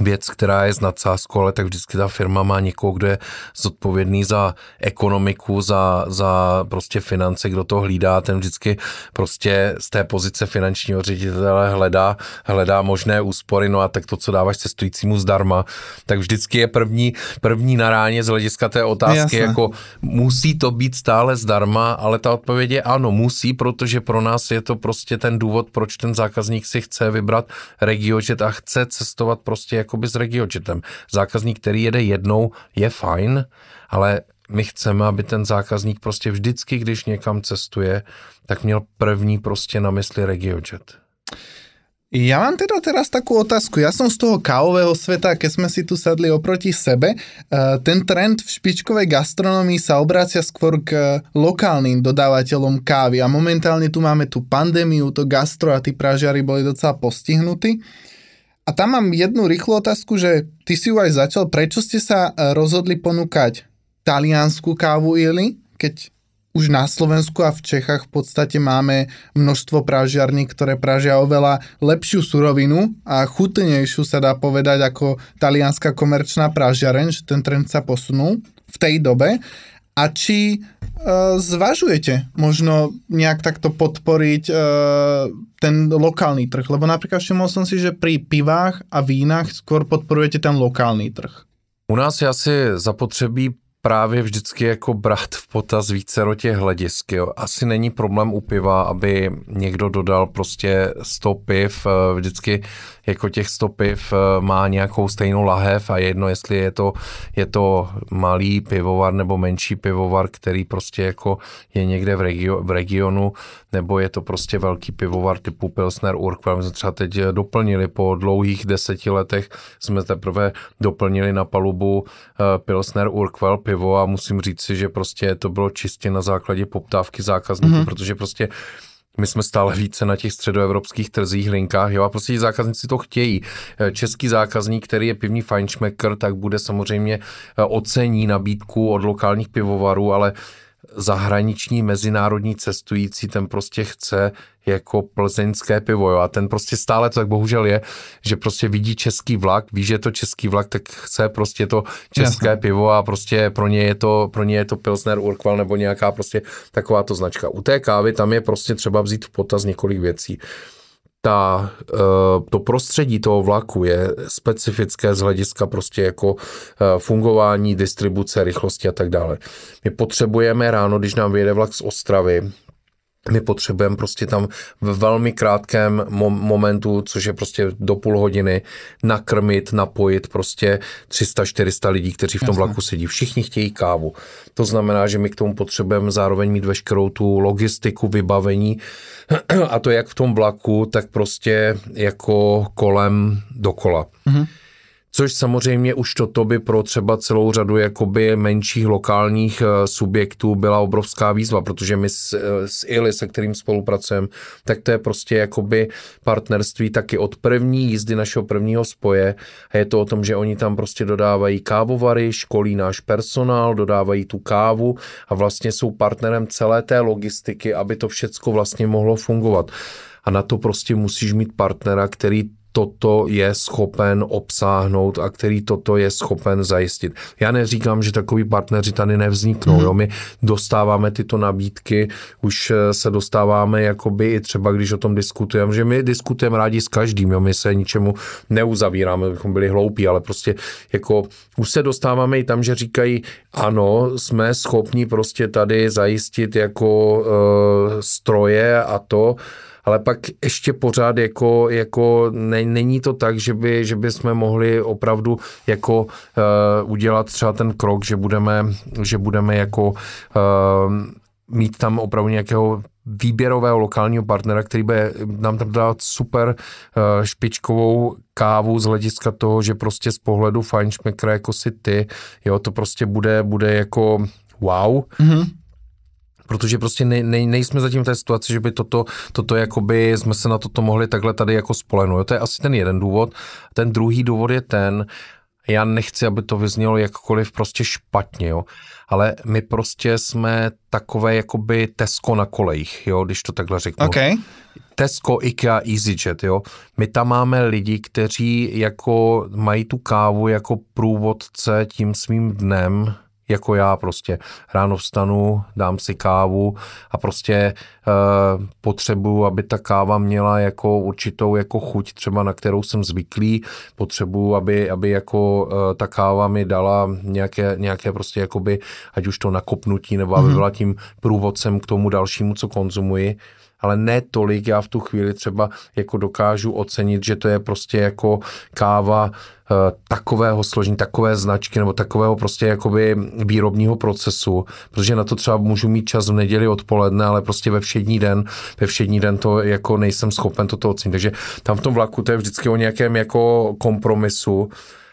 věc, která je z nadsázku, ale tak vždycky ta firma má někoho, kdo je zodpovědný za ekonomiku, za, za prostě finance, kdo to hlídá, ten vždycky prostě z té pozice finančního ředitele hledá, hledá možné úspory, no a tak to, co dáváš cestujícímu zdarma, tak vždycky je první, první na ráně z hlediska té otázky, Jasne. jako musí to být stále zdarma, ale ta odpověď je ano, musí, protože pro nás je to prostě ten důvod, proč ten zákazník si chce vybrat regiojet a chce cestovat prostě jako jakoby s regiojetem. Zákazník, který jede jednou, je fajn, ale my chceme, aby ten zákazník prostě vždycky, když někam cestuje, tak měl první prostě na mysli regiojet. Ja mám teda teraz takú otázku. Ja som z toho kávového sveta, keď sme si tu sadli oproti sebe, eh, ten trend v špičkovej gastronomii sa obrácia skôr k lokálnym dodávateľom kávy a momentálne tu máme tú pandémiu, to gastro a tí pražiari boli docela postihnutí. A tam mám jednu rýchlu otázku, že ty si ju aj začal. Prečo ste sa e, rozhodli ponúkať taliansku kávu ili, keď už na Slovensku a v Čechách v podstate máme množstvo pražiarní, ktoré pražia oveľa lepšiu surovinu a chutnejšiu sa dá povedať ako talianská komerčná pražiareň, že ten trend sa posunul v tej dobe a či zvažujete možno nejak takto podporiť uh, ten lokálny trh? Lebo napríklad všimol som si, že pri pivách a vínach skôr podporujete ten lokálny trh. U nás je asi zapotřebí právě vždycky jako brát v potaz více do těch hledisk. Jo. Asi není problém u piva, aby někdo dodal prostě 100 piv, eh, vždycky jako těch 100 piv eh, má nějakou stejnou lahev a jedno, jestli je to, je to malý pivovar nebo menší pivovar, který prostě jako je někde v, regio, v regionu, nebo je to prostě velký pivovar typu Pilsner Urquell. My jsme třeba teď doplnili po dlouhých deseti letech, jsme teprve doplnili na palubu eh, Pilsner Urquell pivo a musím říct si, že prostě to bylo čistě na základě poptávky zákazníků, mm-hmm. protože prostě my jsme stále více na těch středoevropských trzích, linkách, jo, a prostě zákazníci to chtějí. Eh, český zákazník, který je pivní fajnšmekr, tak bude samozřejmě eh, ocení nabídku od lokálních pivovarů, ale zahraniční mezinárodní cestující, ten prostě chce jako plzeňské pivo, jo, a ten prostě stále to tak bohužel je, že prostě vidí český vlak, ví, že je to český vlak, tak chce prostě to české Jasne. pivo a prostě pro ně je to, pro ně je to Pilsner Urquell nebo nějaká prostě taková to značka. U té kávy tam je prostě třeba vzít v potaz několik věcí ta, eh, to prostředí toho vlaku je specifické z hlediska prostě jako eh, fungování, distribuce, rychlosti a tak dále. My potřebujeme ráno, když nám vyjede vlak z Ostravy, my potřebujeme prostě tam v velmi krátkém momentu, což je prostě do půl hodiny, nakrmit, napojit prostě 300-400 lidí, kteří v tom Jasne. vlaku sedí. Všichni chtějí kávu. To znamená, že my k tomu potřebujeme zároveň mít veškerou tu logistiku, vybavení [CLEARS THROAT] a to jak v tom vlaku, tak prostě jako kolem dokola. Mm-hmm. Což samozřejmě už toto by pro třeba celou řadu jakoby menších lokálních eh, subjektů byla obrovská výzva, protože my s, eh, s ILI, se kterým spolupracujeme, tak to je prostě jakoby partnerství taky od první jízdy našeho prvního spoje a je to o tom, že oni tam prostě dodávají kávovary, školí náš personál, dodávají tu kávu a vlastně jsou partnerem celé té logistiky, aby to všecko vlastně mohlo fungovat. A na to prostě musíš mít partnera, který toto je schopen obsáhnout a který toto je schopen zajistit. Já neříkám, že takový partneři tady nevzniknou. Mm. Jo? My dostáváme tyto nabídky, už eh, se dostáváme jakoby i třeba, když o tom diskutujeme, že my diskutujeme rádi s každým, jo? my se ničemu neuzavíráme, bychom byli hloupí, ale prostě jako už se dostáváme i tam, že říkají, ano, jsme schopni prostě tady zajistit jako uh, stroje a to, ale pak ještě pořád jako, jako ne, není to tak, že by, že by jsme mohli opravdu jako uh, udělat třeba ten krok, že budeme, že budeme jako uh, mít tam opravdu nějakého výběrového lokálního partnera, který bude nám tam dát super uh, špičkovou kávu z hlediska toho, že prostě z pohledu Feinschmeckera jako si ty, jo, to prostě bude, bude jako wow. Mm-hmm protože prostě ne, ne, nejsme zatím v té situaci, že by toto, toto jakoby jsme se na toto mohli takhle tady jako spolehnout. To je asi ten jeden důvod. Ten druhý důvod je ten, já nechci, aby to vyznělo jakkoliv prostě špatně, jo, ale my prostě jsme takové jakoby Tesco na kolejích, jo, když to takhle řeknu. Okay. Tesco, IKEA, EasyJet, jo. My tam máme lidi, kteří jako mají tu kávu jako průvodce tím svým dnem, jako já prostě. Ráno vstanu, dám si kávu a prostě e, potřebuju, aby ta káva měla jako určitou jako chuť třeba na kterou jsem zvyklý, potřebuju, aby, aby jako e, ta káva mi dala nějaké, nějaké prostě jakoby, ať už to nakopnutí, nebo aby mhm. byla tím průvodcem k tomu dalšímu, co konzumuji ale ne tolik, já v tu chvíli třeba jako dokážu ocenit, že to je prostě jako káva eh, takového složení, takové značky nebo takového prostě jakoby výrobního procesu, protože na to třeba můžu mít čas v neděli odpoledne, ale prostě ve všední den, ve všední den to jako nejsem schopen toto ocenit. Takže tam v tom vlaku to je vždycky o nějakém jako kompromisu.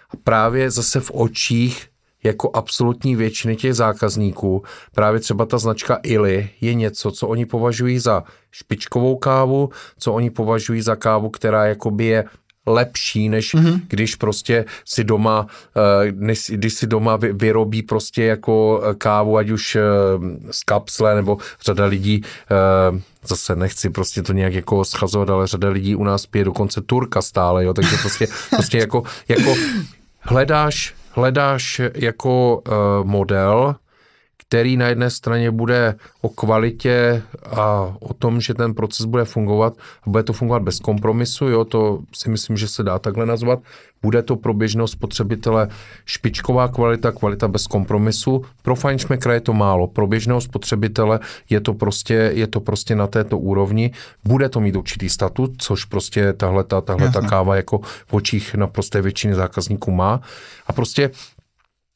A právě zase v očích jako absolutní většiny těch zákazníků právě třeba ta značka Illy je něco, co oni považují za špičkovou kávu, co oni považují za kávu, která jakoby je lepší, než mm-hmm. když prostě si doma, eh, když si doma vyrobí prostě jako eh, kávu, ať už eh, z kapsle, nebo řada lidí, zase nechci prostě to nějak jako schazovat, ale řada lidí u nás pije dokonce turka stále, jo, takže prostě, [LAUGHS] prostě jako, jako hledáš hledáš jako uh, model, který na jedné straně bude o kvalitě a o tom, že ten proces bude fungovat a bude to fungovat bez kompromisu, jo, to si myslím, že se dá takhle nazvat. Bude to pro běžného spotřebitele špičková kvalita, kvalita bez kompromisu. Pro fajnšmekra je to málo, pro běžného spotřebitele je to prostě, je to prostě na této úrovni. Bude to mít určitý statut, což prostě tahle ta, tahle ta káva jako v očích naprosté většiny zákazníků má. A prostě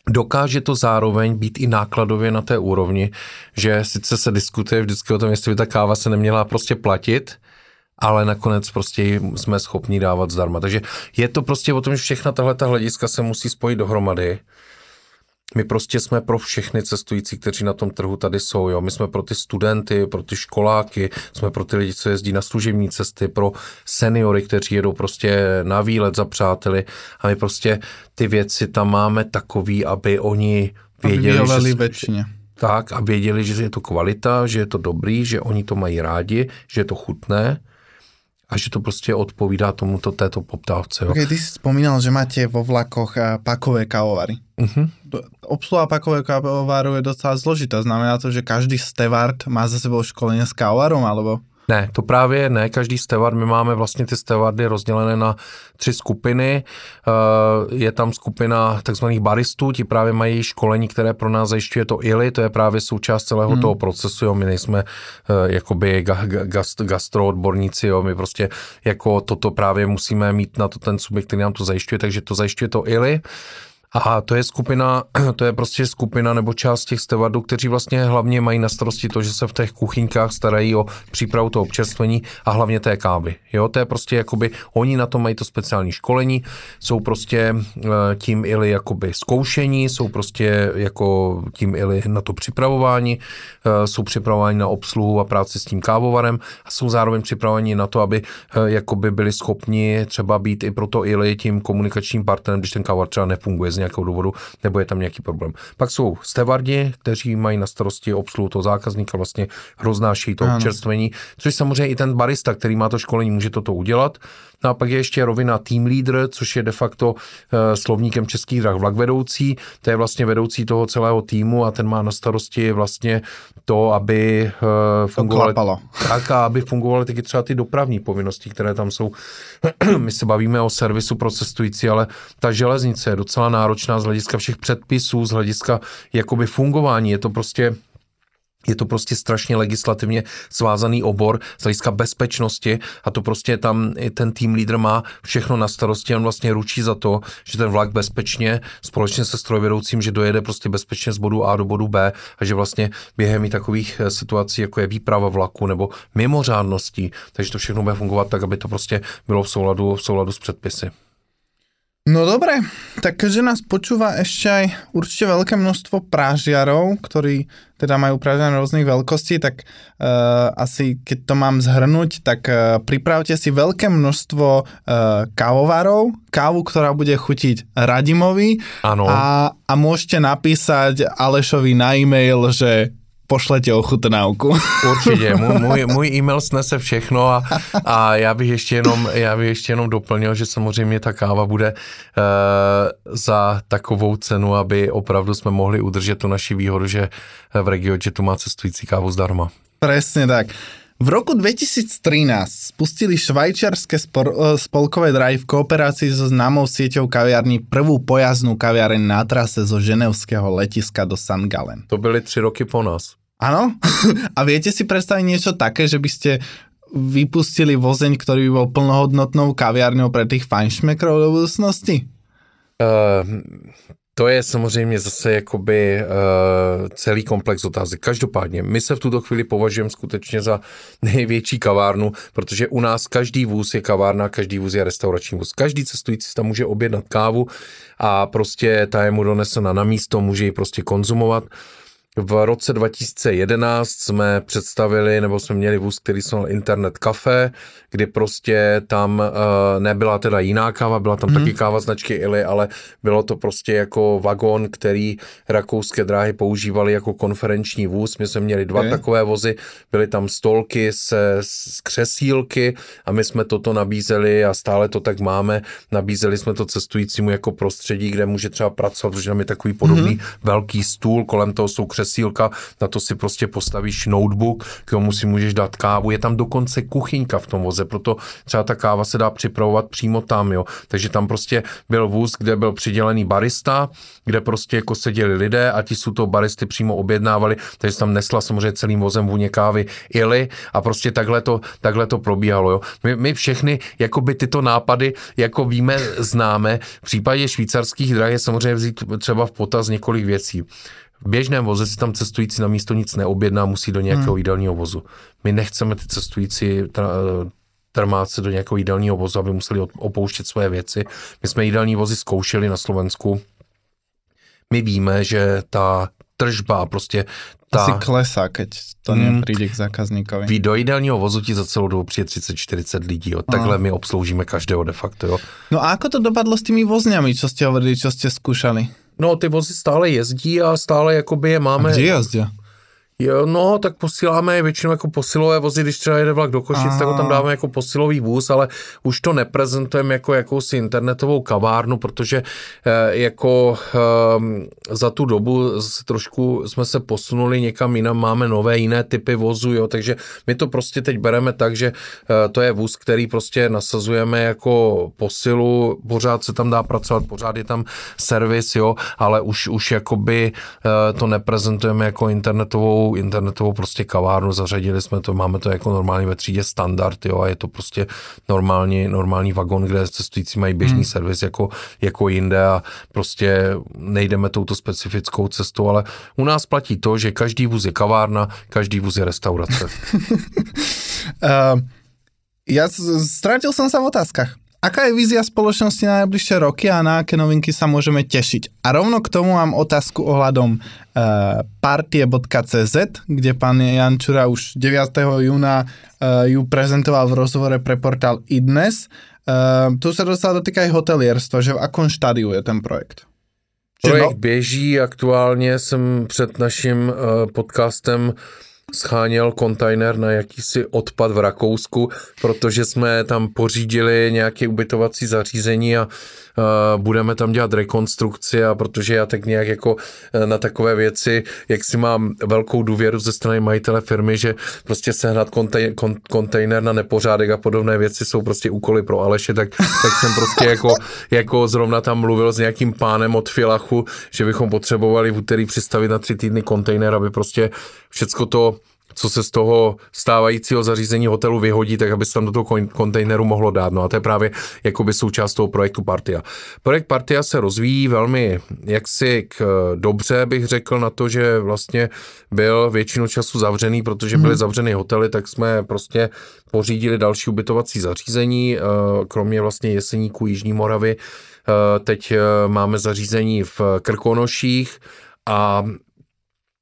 dokáže to zároveň být i nákladově na té úrovni, že sice se diskutuje vždycky o tom, jestli by ta káva se neměla prostě platit, ale nakonec prostě jsme schopni dávat zdarma. Takže je to prostě o tom, že všechna tahle hlediska se musí spojit dohromady my prostě jsme pro všechny cestující, kteří na tom trhu tady jsou. Jo. My jsme pro ty studenty, pro ty školáky, jsme pro ty lidi, co jezdí na služební cesty, pro seniory, kteří jedou prostě na výlet za přáteli. A my prostě ty věci tam máme takový, aby oni věděli, aby že, většině. Tak, a věděli, že je to kvalita, že je to dobrý, že oni to mají rádi, že je to chutné a že to prostě odpovídá tomuto této poptávce. Jo. Okay, ty si spomínal, že máte vo vlakoch eh, pakové kávovary. Uh-huh. Obsluha pakového kávovaru je docela zložitá. Znamená to, že každý stevard má za sebou školení s kávovarom, alebo? Ne, to právě ne, každý steward, my máme vlastně ty stewardy rozdělené na tři skupiny, eh, je tam skupina takzvaných baristů, ti právě mají školení, které pro nás zajišťuje to ILI, to je právě součást celého hmm. toho procesu, jo, my nejsme eh, jakoby gast, gastroodborníci, jo, my prostě jako toto právě musíme mít na to ten subjekt, který nám to zajišťuje, takže to zajišťuje to ILI. A to je skupina, [CLEARS THROAT] to je prostě skupina nebo část těch stevardů, kteří vlastně hlavně mají na starosti to, že se v těch kuchyňkách starají o přípravu toho občerstvení a hlavně té kávy. Jo, to je prostě jakoby, oni na to mají to speciální školení, jsou prostě eh, tím ili jakoby zkoušení, jsou prostě jako tím ili na to připravování, eh, jsou připravováni na obsluhu a práci s tím kávovarem a jsou zároveň připraveni na to, aby eh, jakoby byli schopni třeba být i pro to ili tím komunikačním partnerem, když ten kávovar třeba nefunguje nějakého důvodu, nebo je tam nějaký problém. Pak jsou stevardi, kteří mají na starosti obsluhu toho zákazníka, vlastně roznáší to občerstvení, což samozřejmě i ten barista, který má to školení, může toto udělat. No a pak je ještě rovina team leader, což je de facto uh, slovníkem českých drah vlak vedoucí. To je vlastně vedoucí toho celého týmu a ten má na starosti vlastně to, aby uh, fungovaly, tak, a aby fungovaly taky třeba ty dopravní povinnosti, které tam jsou. [CLEARS THROAT] My se bavíme o servisu pro cestující, ale ta železnice je docela náročná z hlediska všech předpisů, z hlediska jakoby fungování. Je to prostě je to prostě strašně legislativně svázaný obor z hlediska bezpečnosti a to prostě tam ten tým lídr má všechno na starosti, on vlastně ručí za to, že ten vlak bezpečně společně se strojvedoucím, že dojede prostě bezpečně z bodu A do bodu B a že vlastně během i takových eh, situací, jako je výprava vlaku nebo mimořádností, takže to všechno bude fungovat tak, aby to prostě bylo v souladu, v souladu s předpisy. No dobre, tak keďže nás počúva ešte aj určite veľké množstvo prážiarov, ktorí teda majú prážiarov rôznych veľkostí, tak uh, asi keď to mám zhrnúť, tak uh, pripravte si veľké množstvo uh, kávovarov, kávu, ktorá bude chutiť Radimovi ano. a, a môžete napísať Alešovi na e-mail, že pošlete ochutnávku. [LAUGHS] Určitě, můj, můj, můj e-mail snese všechno a, a já, bych ještě jenom, já bych ještě jenom doplnil, že samozřejmě ta káva bude uh, za takovou cenu, aby opravdu jsme mohli udržet tu naši výhodu, že v regioně tu má cestující kávu zdarma. Přesně tak. V roku 2013 spustili švajčiarske eh, spolkové drive v kooperácii so známou sieťou kaviarní prvú pojazdnú kaviareň na trase zo ženevského letiska do St. Gallen. To byly tři roky po nás. Áno? [LAUGHS] A viete si predstaviť niečo také, že by ste vypustili vozeň, ktorý by bol plnohodnotnou kaviárňou pre tých fajnšmekrov do budúcnosti? Uh, to je samozřejmě zase jakoby uh, celý komplex otázek. Každopádně, my se v tuto chvíli považujeme skutečně za [LAUGHS] největší kavárnu, protože u nás každý vůz je kavárna, každý vůz je restaurační vůz. Každý cestující tam může objednat kávu a prostě ta je mu donesena na místo, může ji prostě konzumovat. V roce 2011 jsme představili, nebo jsme měli vůz, který se Internet Cafe, kdy prostě tam uh, nebyla teda jiná káva, byla tam hmm. taky káva značky Ili, ale bylo to prostě jako vagon, který rakouské dráhy používali jako konferenční vůz. My jsme měli dva okay. takové vozy, byly tam stolky se, z křesílky a my jsme toto nabízeli a stále to tak máme. Nabízeli jsme to cestujícímu jako prostředí, kde může třeba pracovat, protože tam je takový podobný hmm. velký stůl, kolem toho jsou křesílka, na to si prostě postavíš notebook, k tomu si můžeš dát kávu. Je tam dokonce kuchyňka v tom voze, proto třeba ta káva se dá připravovat přímo tam, jo. Takže tam prostě byl vůz, kde byl přidělený barista, kde prostě jako seděli lidé a ti jsou to baristy přímo objednávali, takže tam nesla samozřejmě celým vozem vůně kávy ili a prostě takhle to, takhle to probíhalo, jo. My, my všechny jakoby tyto nápady, jako víme, známe. V případě švýcarských drah je samozřejmě vzít třeba v potaz několik věcí. V běžném voze si tam cestující na místo nic neobjedná, musí do nějakého hmm. jídelního vozu. My nechceme ty cestující trmát se do nějakého jídelního vozu, aby museli opouštět své věci. My jsme jídelní vozy zkoušeli na Slovensku. My víme, že ta tržba prostě ta... Asi klesá, keď to mm, nepríde k zákazníkovi. Vy do ideálního vozu ti za celou dobu přijde 30-40 lidí, jo. Takhle my obsloužíme každého de facto, jo. No a ako to dopadlo s tými vozňami, čo ste hovorili, čo ste skúšali? No, ty vozy stále jezdí a stále jakoby je máme... A kde jezdí? Jo, no, tak posíláme je většinou jako posilové vozy, když třeba jede vlak do Košic, tak ho tam dáme jako posilový vůz, ale už to neprezentujeme jako jakousi internetovou kavárnu, protože eh, jako eh, za tu dobu se trošku jsme se posunuli někam jinam, máme nové jiné typy vozu, jo, takže my to prostě teď bereme tak, že eh, to je vůz, který prostě nasazujeme jako posilu, pořád se tam dá pracovat, pořád je tam servis, jo, ale už, už jakoby eh, to neprezentujeme jako internetovou internetovou prostě kavárnu, zařadili jsme to, máme to jako normálně ve třídě standard, jo, a je to prostě normální, normální vagon, kde cestující mají běžný hmm. servis jako, jako jinde a prostě nejdeme touto specifickou cestou, ale u nás platí to, že každý vůz je kavárna, každý vůz je restaurace. [LAUGHS] uh, ja strátil som sa v otázkach. Aká je vízia spoločnosti na najbližšie roky a na aké novinky sa môžeme tešiť? A rovno k tomu mám otázku ohľadom uh, partie.cz, kde pán Jančura už 9. júna uh, ju prezentoval v rozhovore pre portál iDnes. Uh, tu sa dostal dotýka aj hotelierstva, že v akom štádiu je ten projekt? Projekt no. běží, aktuálně jsem před naším uh, podcastem scháněl kontajner na jakýsi odpad v Rakousku, protože jsme tam pořídili nějaké ubytovací zařízení a budeme tam dělat rekonstrukci a protože já tak nějak jako uh, na takové věci, jak si mám velkou důvěru ze strany majitele firmy, že prostě sehnat kontej, kon, kontejner na nepořádek a podobné věci jsou prostě úkoly pro Aleše, tak, tak jsem prostě jako, jako zrovna tam mluvil s nějakým pánem od Filachu, že bychom potřebovali v úterý přistavit na tři týdny kontejner, aby prostě všecko to co se z toho stávajícího zařízení hotelu vyhodí, tak aby se tam do toho kontejneru mohlo dát. No a to je právě jakoby součást toho projektu Partia. Projekt Partia se rozvíjí velmi jaksi k, dobře, bych řekl, na to, že vlastně byl většinu času zavřený, protože byly hmm. zavřeny hotely, tak jsme prostě pořídili další ubytovací zařízení, eh, kromě vlastně Jeseníků Jižní Moravy. Eh, teď eh, máme zařízení v Krkonoších a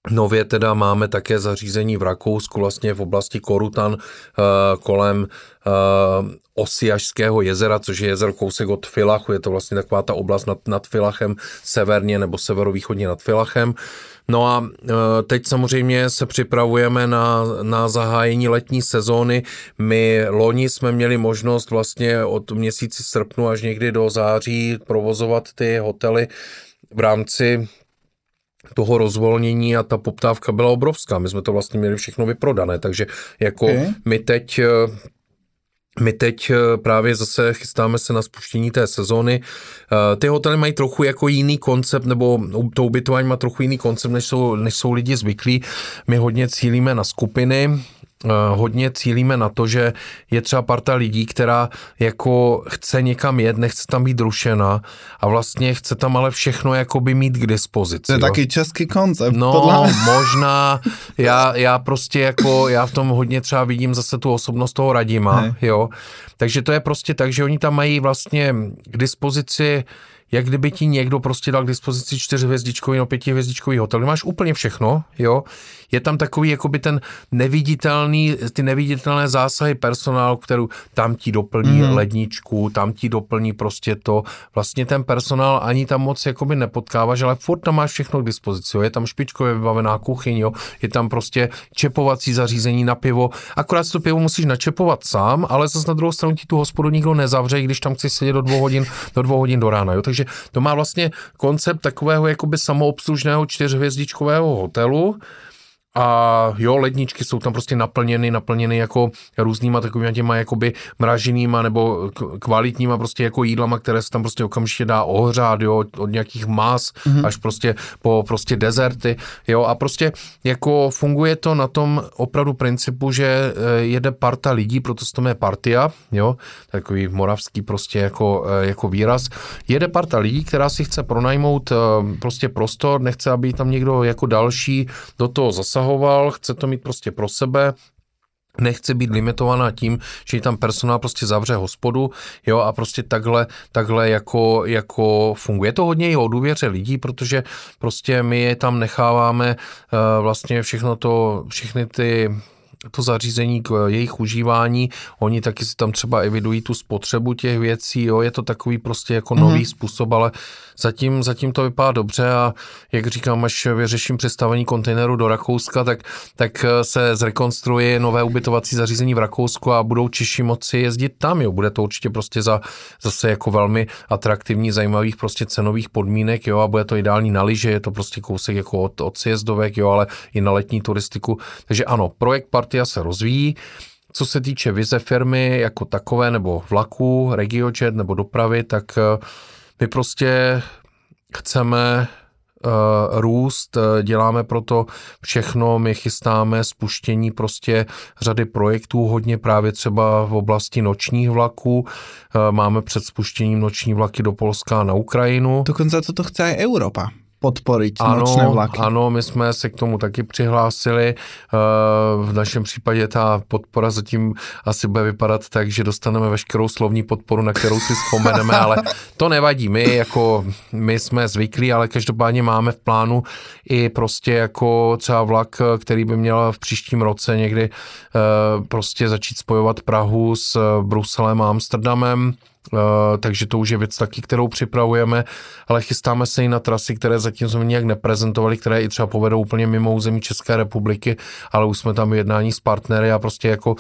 Nově teda máme také zařízení v Rakousku, vlastně v oblasti Korutan eh, kolem eh, Osiašského jezera, což je jezero kousek od Filachu, je to vlastně taková ta oblast nad, nad Filachem, severně nebo severovýchodně nad Filachem. No a eh, teď samozřejmě se připravujeme na, na zahájení letní sezóny. My loni jsme měli možnost vlastně od měsíci srpnu až někdy do září provozovat ty hotely v rámci toho rozvolnění a ta poptávka byla obrovská. My jsme to vlastně měli všechno vyprodané, takže jako okay. my teď my teď právě zase chystáme se na spuštění té sezóny. Ty hotely mají trochu jako jiný koncept, nebo to ubytování má trochu jiný koncept, než jsou, než jsou lidi zvyklí. My hodně cílíme na skupiny, Eh, hodně cílíme na to, že je třeba parta lidí, která jako chce někam jet, nechce tam být rušena a vlastně chce tam ale všechno jakoby mít k dispozici. To je jo. taky český koncept. No, podle [LAUGHS] možná, já, já prostě jako, já v tom hodně třeba vidím zase tu osobnost toho Radima, ne. jo. Takže to je prostě tak, že oni tam mají vlastně k dispozici jak kdyby ti někdo prostě dal k dispozici čtyřhvězdičkový nebo pětihvězdičkový hotel, máš úplně všechno, jo, je tam takový jakoby ten neviditelný, ty neviditelné zásahy personálu, kterou tam ti doplní mm. ledničku, tam ti doplní prostě to, vlastně ten personál ani tam moc jakoby nepotkáváš, ale furt tam máš všechno k dispozici, jo? je tam špičkově vybavená kuchyň, jo? je tam prostě čepovací zařízení na pivo, akorát to pivo musíš načepovat sám, ale zase na druhou stranu ti tu hospodu nikdo nezavře, když tam chceš sedět do dvou hodin, do dvou hodin do rána, jo? takže to má vlastně koncept takového jakoby samoobslužného čtyřhvězdičkového hotelu, a jo, ledničky jsou tam prostě naplněny, naplněny jako různýma takovými těma jakoby mraženýma nebo kvalitníma prostě jako jídlama, které se tam prostě okamžitě dá ohřát, jo, od nějakých mas mm-hmm. až prostě po prostě dezerty, jo, a prostě jako funguje to na tom opravdu principu, že eh, jede parta lidí, proto se to jmenuje partia, jo, takový moravský prostě jako, eh, jako výraz, jede parta lidí, která si chce pronajmout eh, prostě prostor, nechce, aby tam někdo jako další do toho zasahoval, zasahoval, chce to mít prostě pro sebe, nechce být limitovaná tím, že tam personál prostě zavře hospodu, jo, a prostě takhle, takhle jako, jako funguje. to hodně i o důvěře lidí, protože prostě my je tam necháváme uh, vlastně všechno to, všechny ty to zařízení k jejich užívání, oni taky si tam třeba evidují tu spotřebu těch věcí, jo, je to takový prostě jako nový mm-hmm. způsob, ale zatím, zatím to vypadá dobře a jak říkám, až vyřeším přestavení kontejneru do Rakouska, tak, tak se zrekonstruuje nové ubytovací zařízení v Rakousku a budou Češi moci jezdit tam, jo, bude to určitě prostě za zase jako velmi atraktivní, zajímavých prostě cenových podmínek, jo, a bude to ideální na lyže, je to prostě kousek jako od, od sjezdovek, jo, ale i na letní turistiku, takže ano, projekt Partia se rozvíjí, co se týče vize firmy jako takové, nebo vlaku, regiojet nebo dopravy, tak my prostě chceme uh, růst, eh, děláme proto všechno, my chystáme spuštění prostě řady projektů, hodně právě třeba v oblasti nočních vlaků, máme před spuštěním noční vlaky do Polska na Ukrajinu. Dokonce to chce i Evropa podporit ano, vlaky. Ano, my jsme se k tomu taky přihlásili. Eh, v našem případě ta podpora zatím asi bude vypadat tak, že dostaneme veškerou slovní podporu, na kterou si vzpomeneme, ale to nevadí. My jako, my jsme zvyklí, ale každopádně máme v plánu i prostě jako třeba vlak, který by měl v příštím roce někdy eh, prostě začít spojovat Prahu s Bruselem a Amsterdamem takže to už je věc taky, kterou připravujeme, ale chystáme se i na trasy, které zatím jsme nějak neprezentovali, které i třeba povedou úplně mimo území České republiky, ale už jsme tam jednání s partnery a prostě jako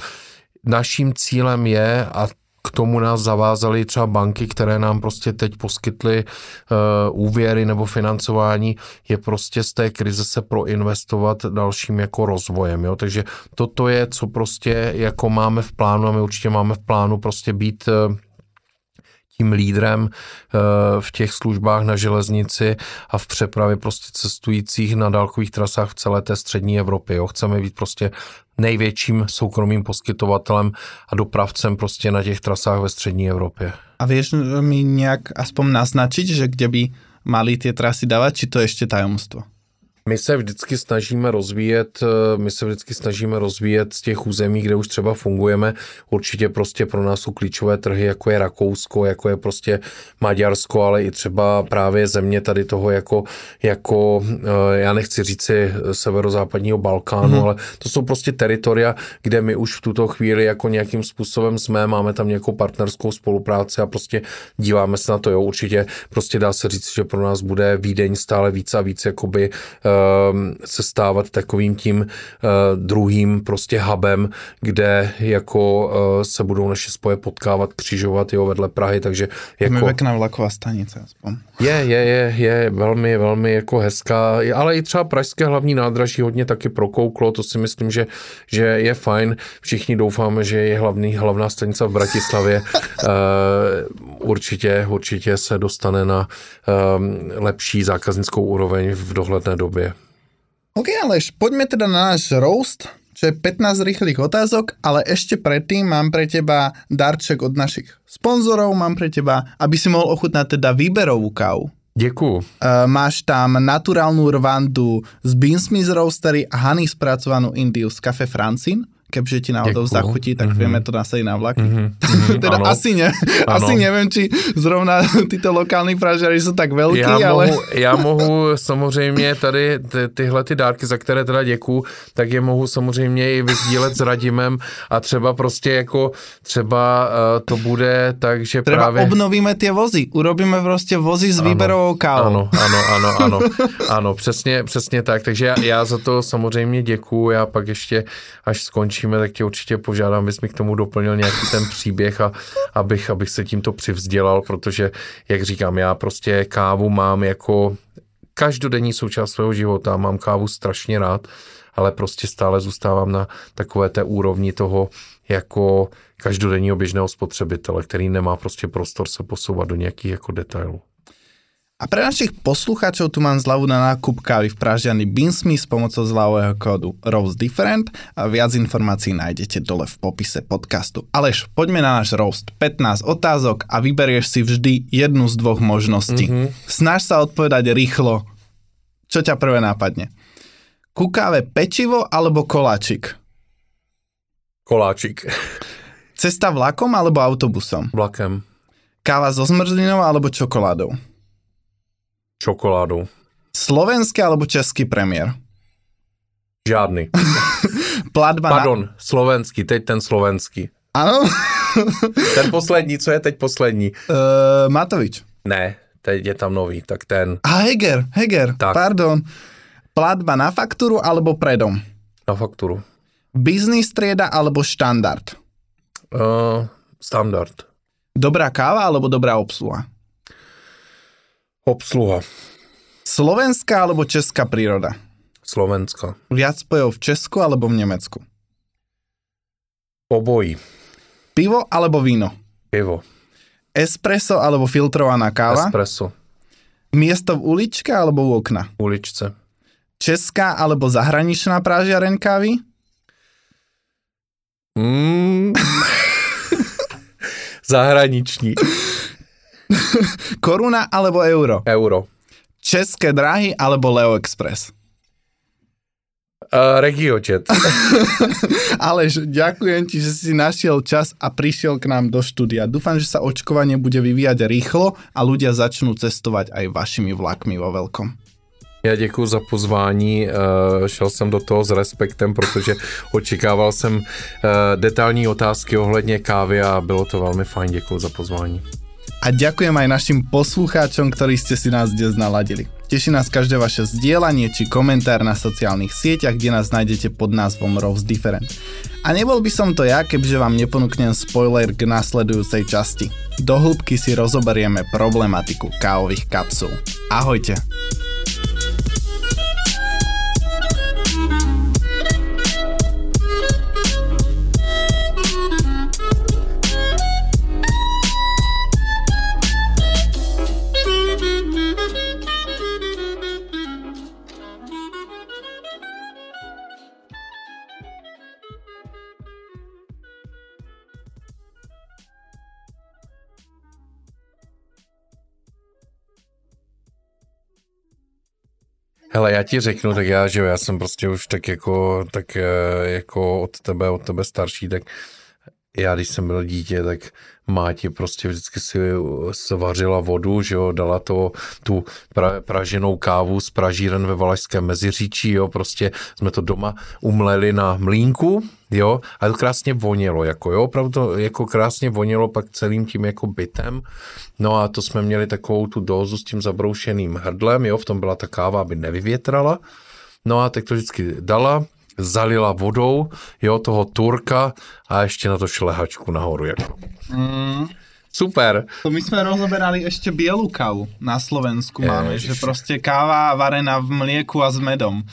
naším cílem je, a k tomu nás zavázaly třeba banky, které nám prostě teď poskytly uh, úvěry nebo financování, je prostě z té krize se proinvestovat dalším jako rozvojem. Jo? Takže toto je, co prostě jako máme v plánu a my určitě máme v plánu prostě být uh, tím lídrem eh, v těch službách na železnici a v přepravě prostě cestujících na dálkových trasách v celé té střední Evropě. Jo. Chceme být prostě největším soukromým poskytovatelem a dopravcem prostě na těch trasách ve střední Evropě. A vieš mi nějak aspoň naznačit, že kde by mali ty trasy dávat, či to ještě tajemstvo? My se vždycky snažíme rozvíjet, eh, my se vždycky snažíme rozvíjet z těch území, kde už třeba fungujeme. Určitě prostě pro nás jsou klíčové trhy, jako je Rakousko, jako je prostě Maďarsko, ale i třeba právě země tady toho jako, jako eh, já nechci říci severozápadního Balkánu, hmm. ale to jsou prostě teritoria, kde my už v tuto chvíli jako nějakým způsobem jsme, máme tam nějakou partnerskou spolupráci a prostě díváme se na to, jo, určitě prostě dá se říct, že pro nás bude Vídeň stále víc a víc jakoby uh, se stávat takovým tím eh, druhým prostě hubem, kde jako eh, se budou naše spoje potkávat, křižovat jo, vedle Prahy, takže jako... pěkná vlaková stanice aspoň. Je, je, je, je velmi, velmi jako hezká, ale i třeba pražské hlavní nádraží hodně taky prokouklo, to si myslím, že, že je fajn. Všichni doufáme, že je hlavní, hlavná stanice v Bratislavě. uh, [LAUGHS] určitě, určitě se dostane na um, lepší zákaznickou úroveň v dohledné době. OK, Aleš, poďme teda na náš roast, čo je 15 rýchlych otázok, ale ešte predtým mám pre teba darček od našich sponzorov, mám pre teba, aby si mohol ochutnať teda výberovú kávu. Děkuju. Uh, máš tam naturálnu rwandu z Beansmith Roastery a honey spracovanú Indiu z Café Francine keďže ti náhodou zachutí, tak mm-hmm. vieme to nasadiť na vlaky. Mm-hmm. [LAUGHS] teda ano. asi, ne, asi neviem, či zrovna [LAUGHS] tyto lokální pražáři jsou tak velký, já ale... Mohu, já mohu samozřejmě tady ty, tyhle ty dárky, za které teda děkuju, tak je mohu samozřejmě i vysdílet s Radimem a třeba prostě jako třeba uh, to bude tak, že třeba právě... obnovíme ty vozy, urobíme prostě vozy s výberovou kávou. Ano, ano, ano, ano, [LAUGHS] ano, přesně, přesně tak, takže já, já za to samozřejmě děkuju, já pak ještě, až skončím skončíme, tak tě určitě požádám, abys mi k tomu doplnil nějaký ten příběh a abych, abych se tímto přivzdělal, protože, jak říkám, já prostě kávu mám jako každodenní součást svého života, mám kávu strašně rád, ale prostě stále zůstávám na takové té úrovni toho jako každodenního běžného spotřebitele, který nemá prostě prostor se posouvat do nějakých jako detailů. A pre našich poslucháčov tu mám zľavu na nákup kávy v Pražiani Beansme s pomocou zľavového kódu Rose Different a viac informácií nájdete dole v popise podcastu. Aleš, poďme na náš roast. 15 otázok a vyberieš si vždy jednu z dvoch možností. Mm-hmm. Snaž sa odpovedať rýchlo. Čo ťa prvé nápadne? Ku káve pečivo alebo koláčik? Koláčik. Cesta vlakom alebo autobusom? Vlakem. Káva so zmrzlinou alebo čokoládou? Čokoládou. Slovenský alebo český premiér? Žádný. [LAUGHS] Platba Pardon, na... slovenský, teď ten slovenský. Ano. [LAUGHS] ten poslední, co je teď poslední? Uh, Matovič. Ne, teď je tam nový, tak ten. A Heger, Heger, tak. pardon. Platba na fakturu alebo predom? Na fakturu. Business trieda alebo štandard? Uh, standard. Dobrá káva alebo dobrá obsluha? Obsluha. Slovenská alebo česká príroda? Slovenská. Viac spojov v Česku alebo v Nemecku? Obojí. Pivo alebo víno? Pivo. Espresso alebo filtrovaná káva? Espresso. Miesto v uličke alebo u okna? Uličce. Česká alebo zahraničná prážiareň kávy? Mm. [LAUGHS] Zahraniční. [LAUGHS] Koruna alebo euro? Euro. České dráhy alebo Leo Express? Uh, Regiojet. [LAUGHS] Aleš, ďakujem ti, že si našiel čas a prišiel k nám do štúdia. Dúfam, že sa očkovanie bude vyvíjať rýchlo a ľudia začnú cestovať aj vašimi vlakmi vo veľkom. Já děkuji za pozvání, šel jsem do toho s respektem, protože očekával jsem detailní otázky ohledně kávy a bylo to velmi fajn, děkuji za pozvání. A ďakujem aj našim poslucháčom, ktorí ste si nás dnes naladili. Teší nás každé vaše zdieľanie či komentár na sociálnych sieťach, kde nás nájdete pod názvom Rose Different. A nebol by som to ja, kebyže vám neponúknem spoiler k nasledujúcej časti. Do hĺbky si rozoberieme problematiku kávových kapsul. Ahojte! Hele, já ti řeknu, tak já, že já jsem prostě už tak jako, tak eh, jako od tebe, od tebe starší, tak já, když jsem byl dítě, tak Máti prostě vždycky si svařila vodu, že jo, dala to tu pra, praženou kávu z pražíren ve Valašském meziříčí, jo, prostě jsme to doma umleli na mlínku, jo, a to krásně vonělo, jako jo, opravdu to jako krásně vonělo pak celým tím jako bytem, no a to jsme měli takovou tu dózu s tím zabroušeným hrdlem, jo, v tom byla ta káva, aby nevyvětrala, no a tak to vždycky dala, zalila vodou, jo, toho turka a ještě na to šlehačku nahoru, jako. Mm. Super. To my jsme rozoberali ještě bělou kávu na Slovensku máme, že prostě káva varená v mlieku a s medom.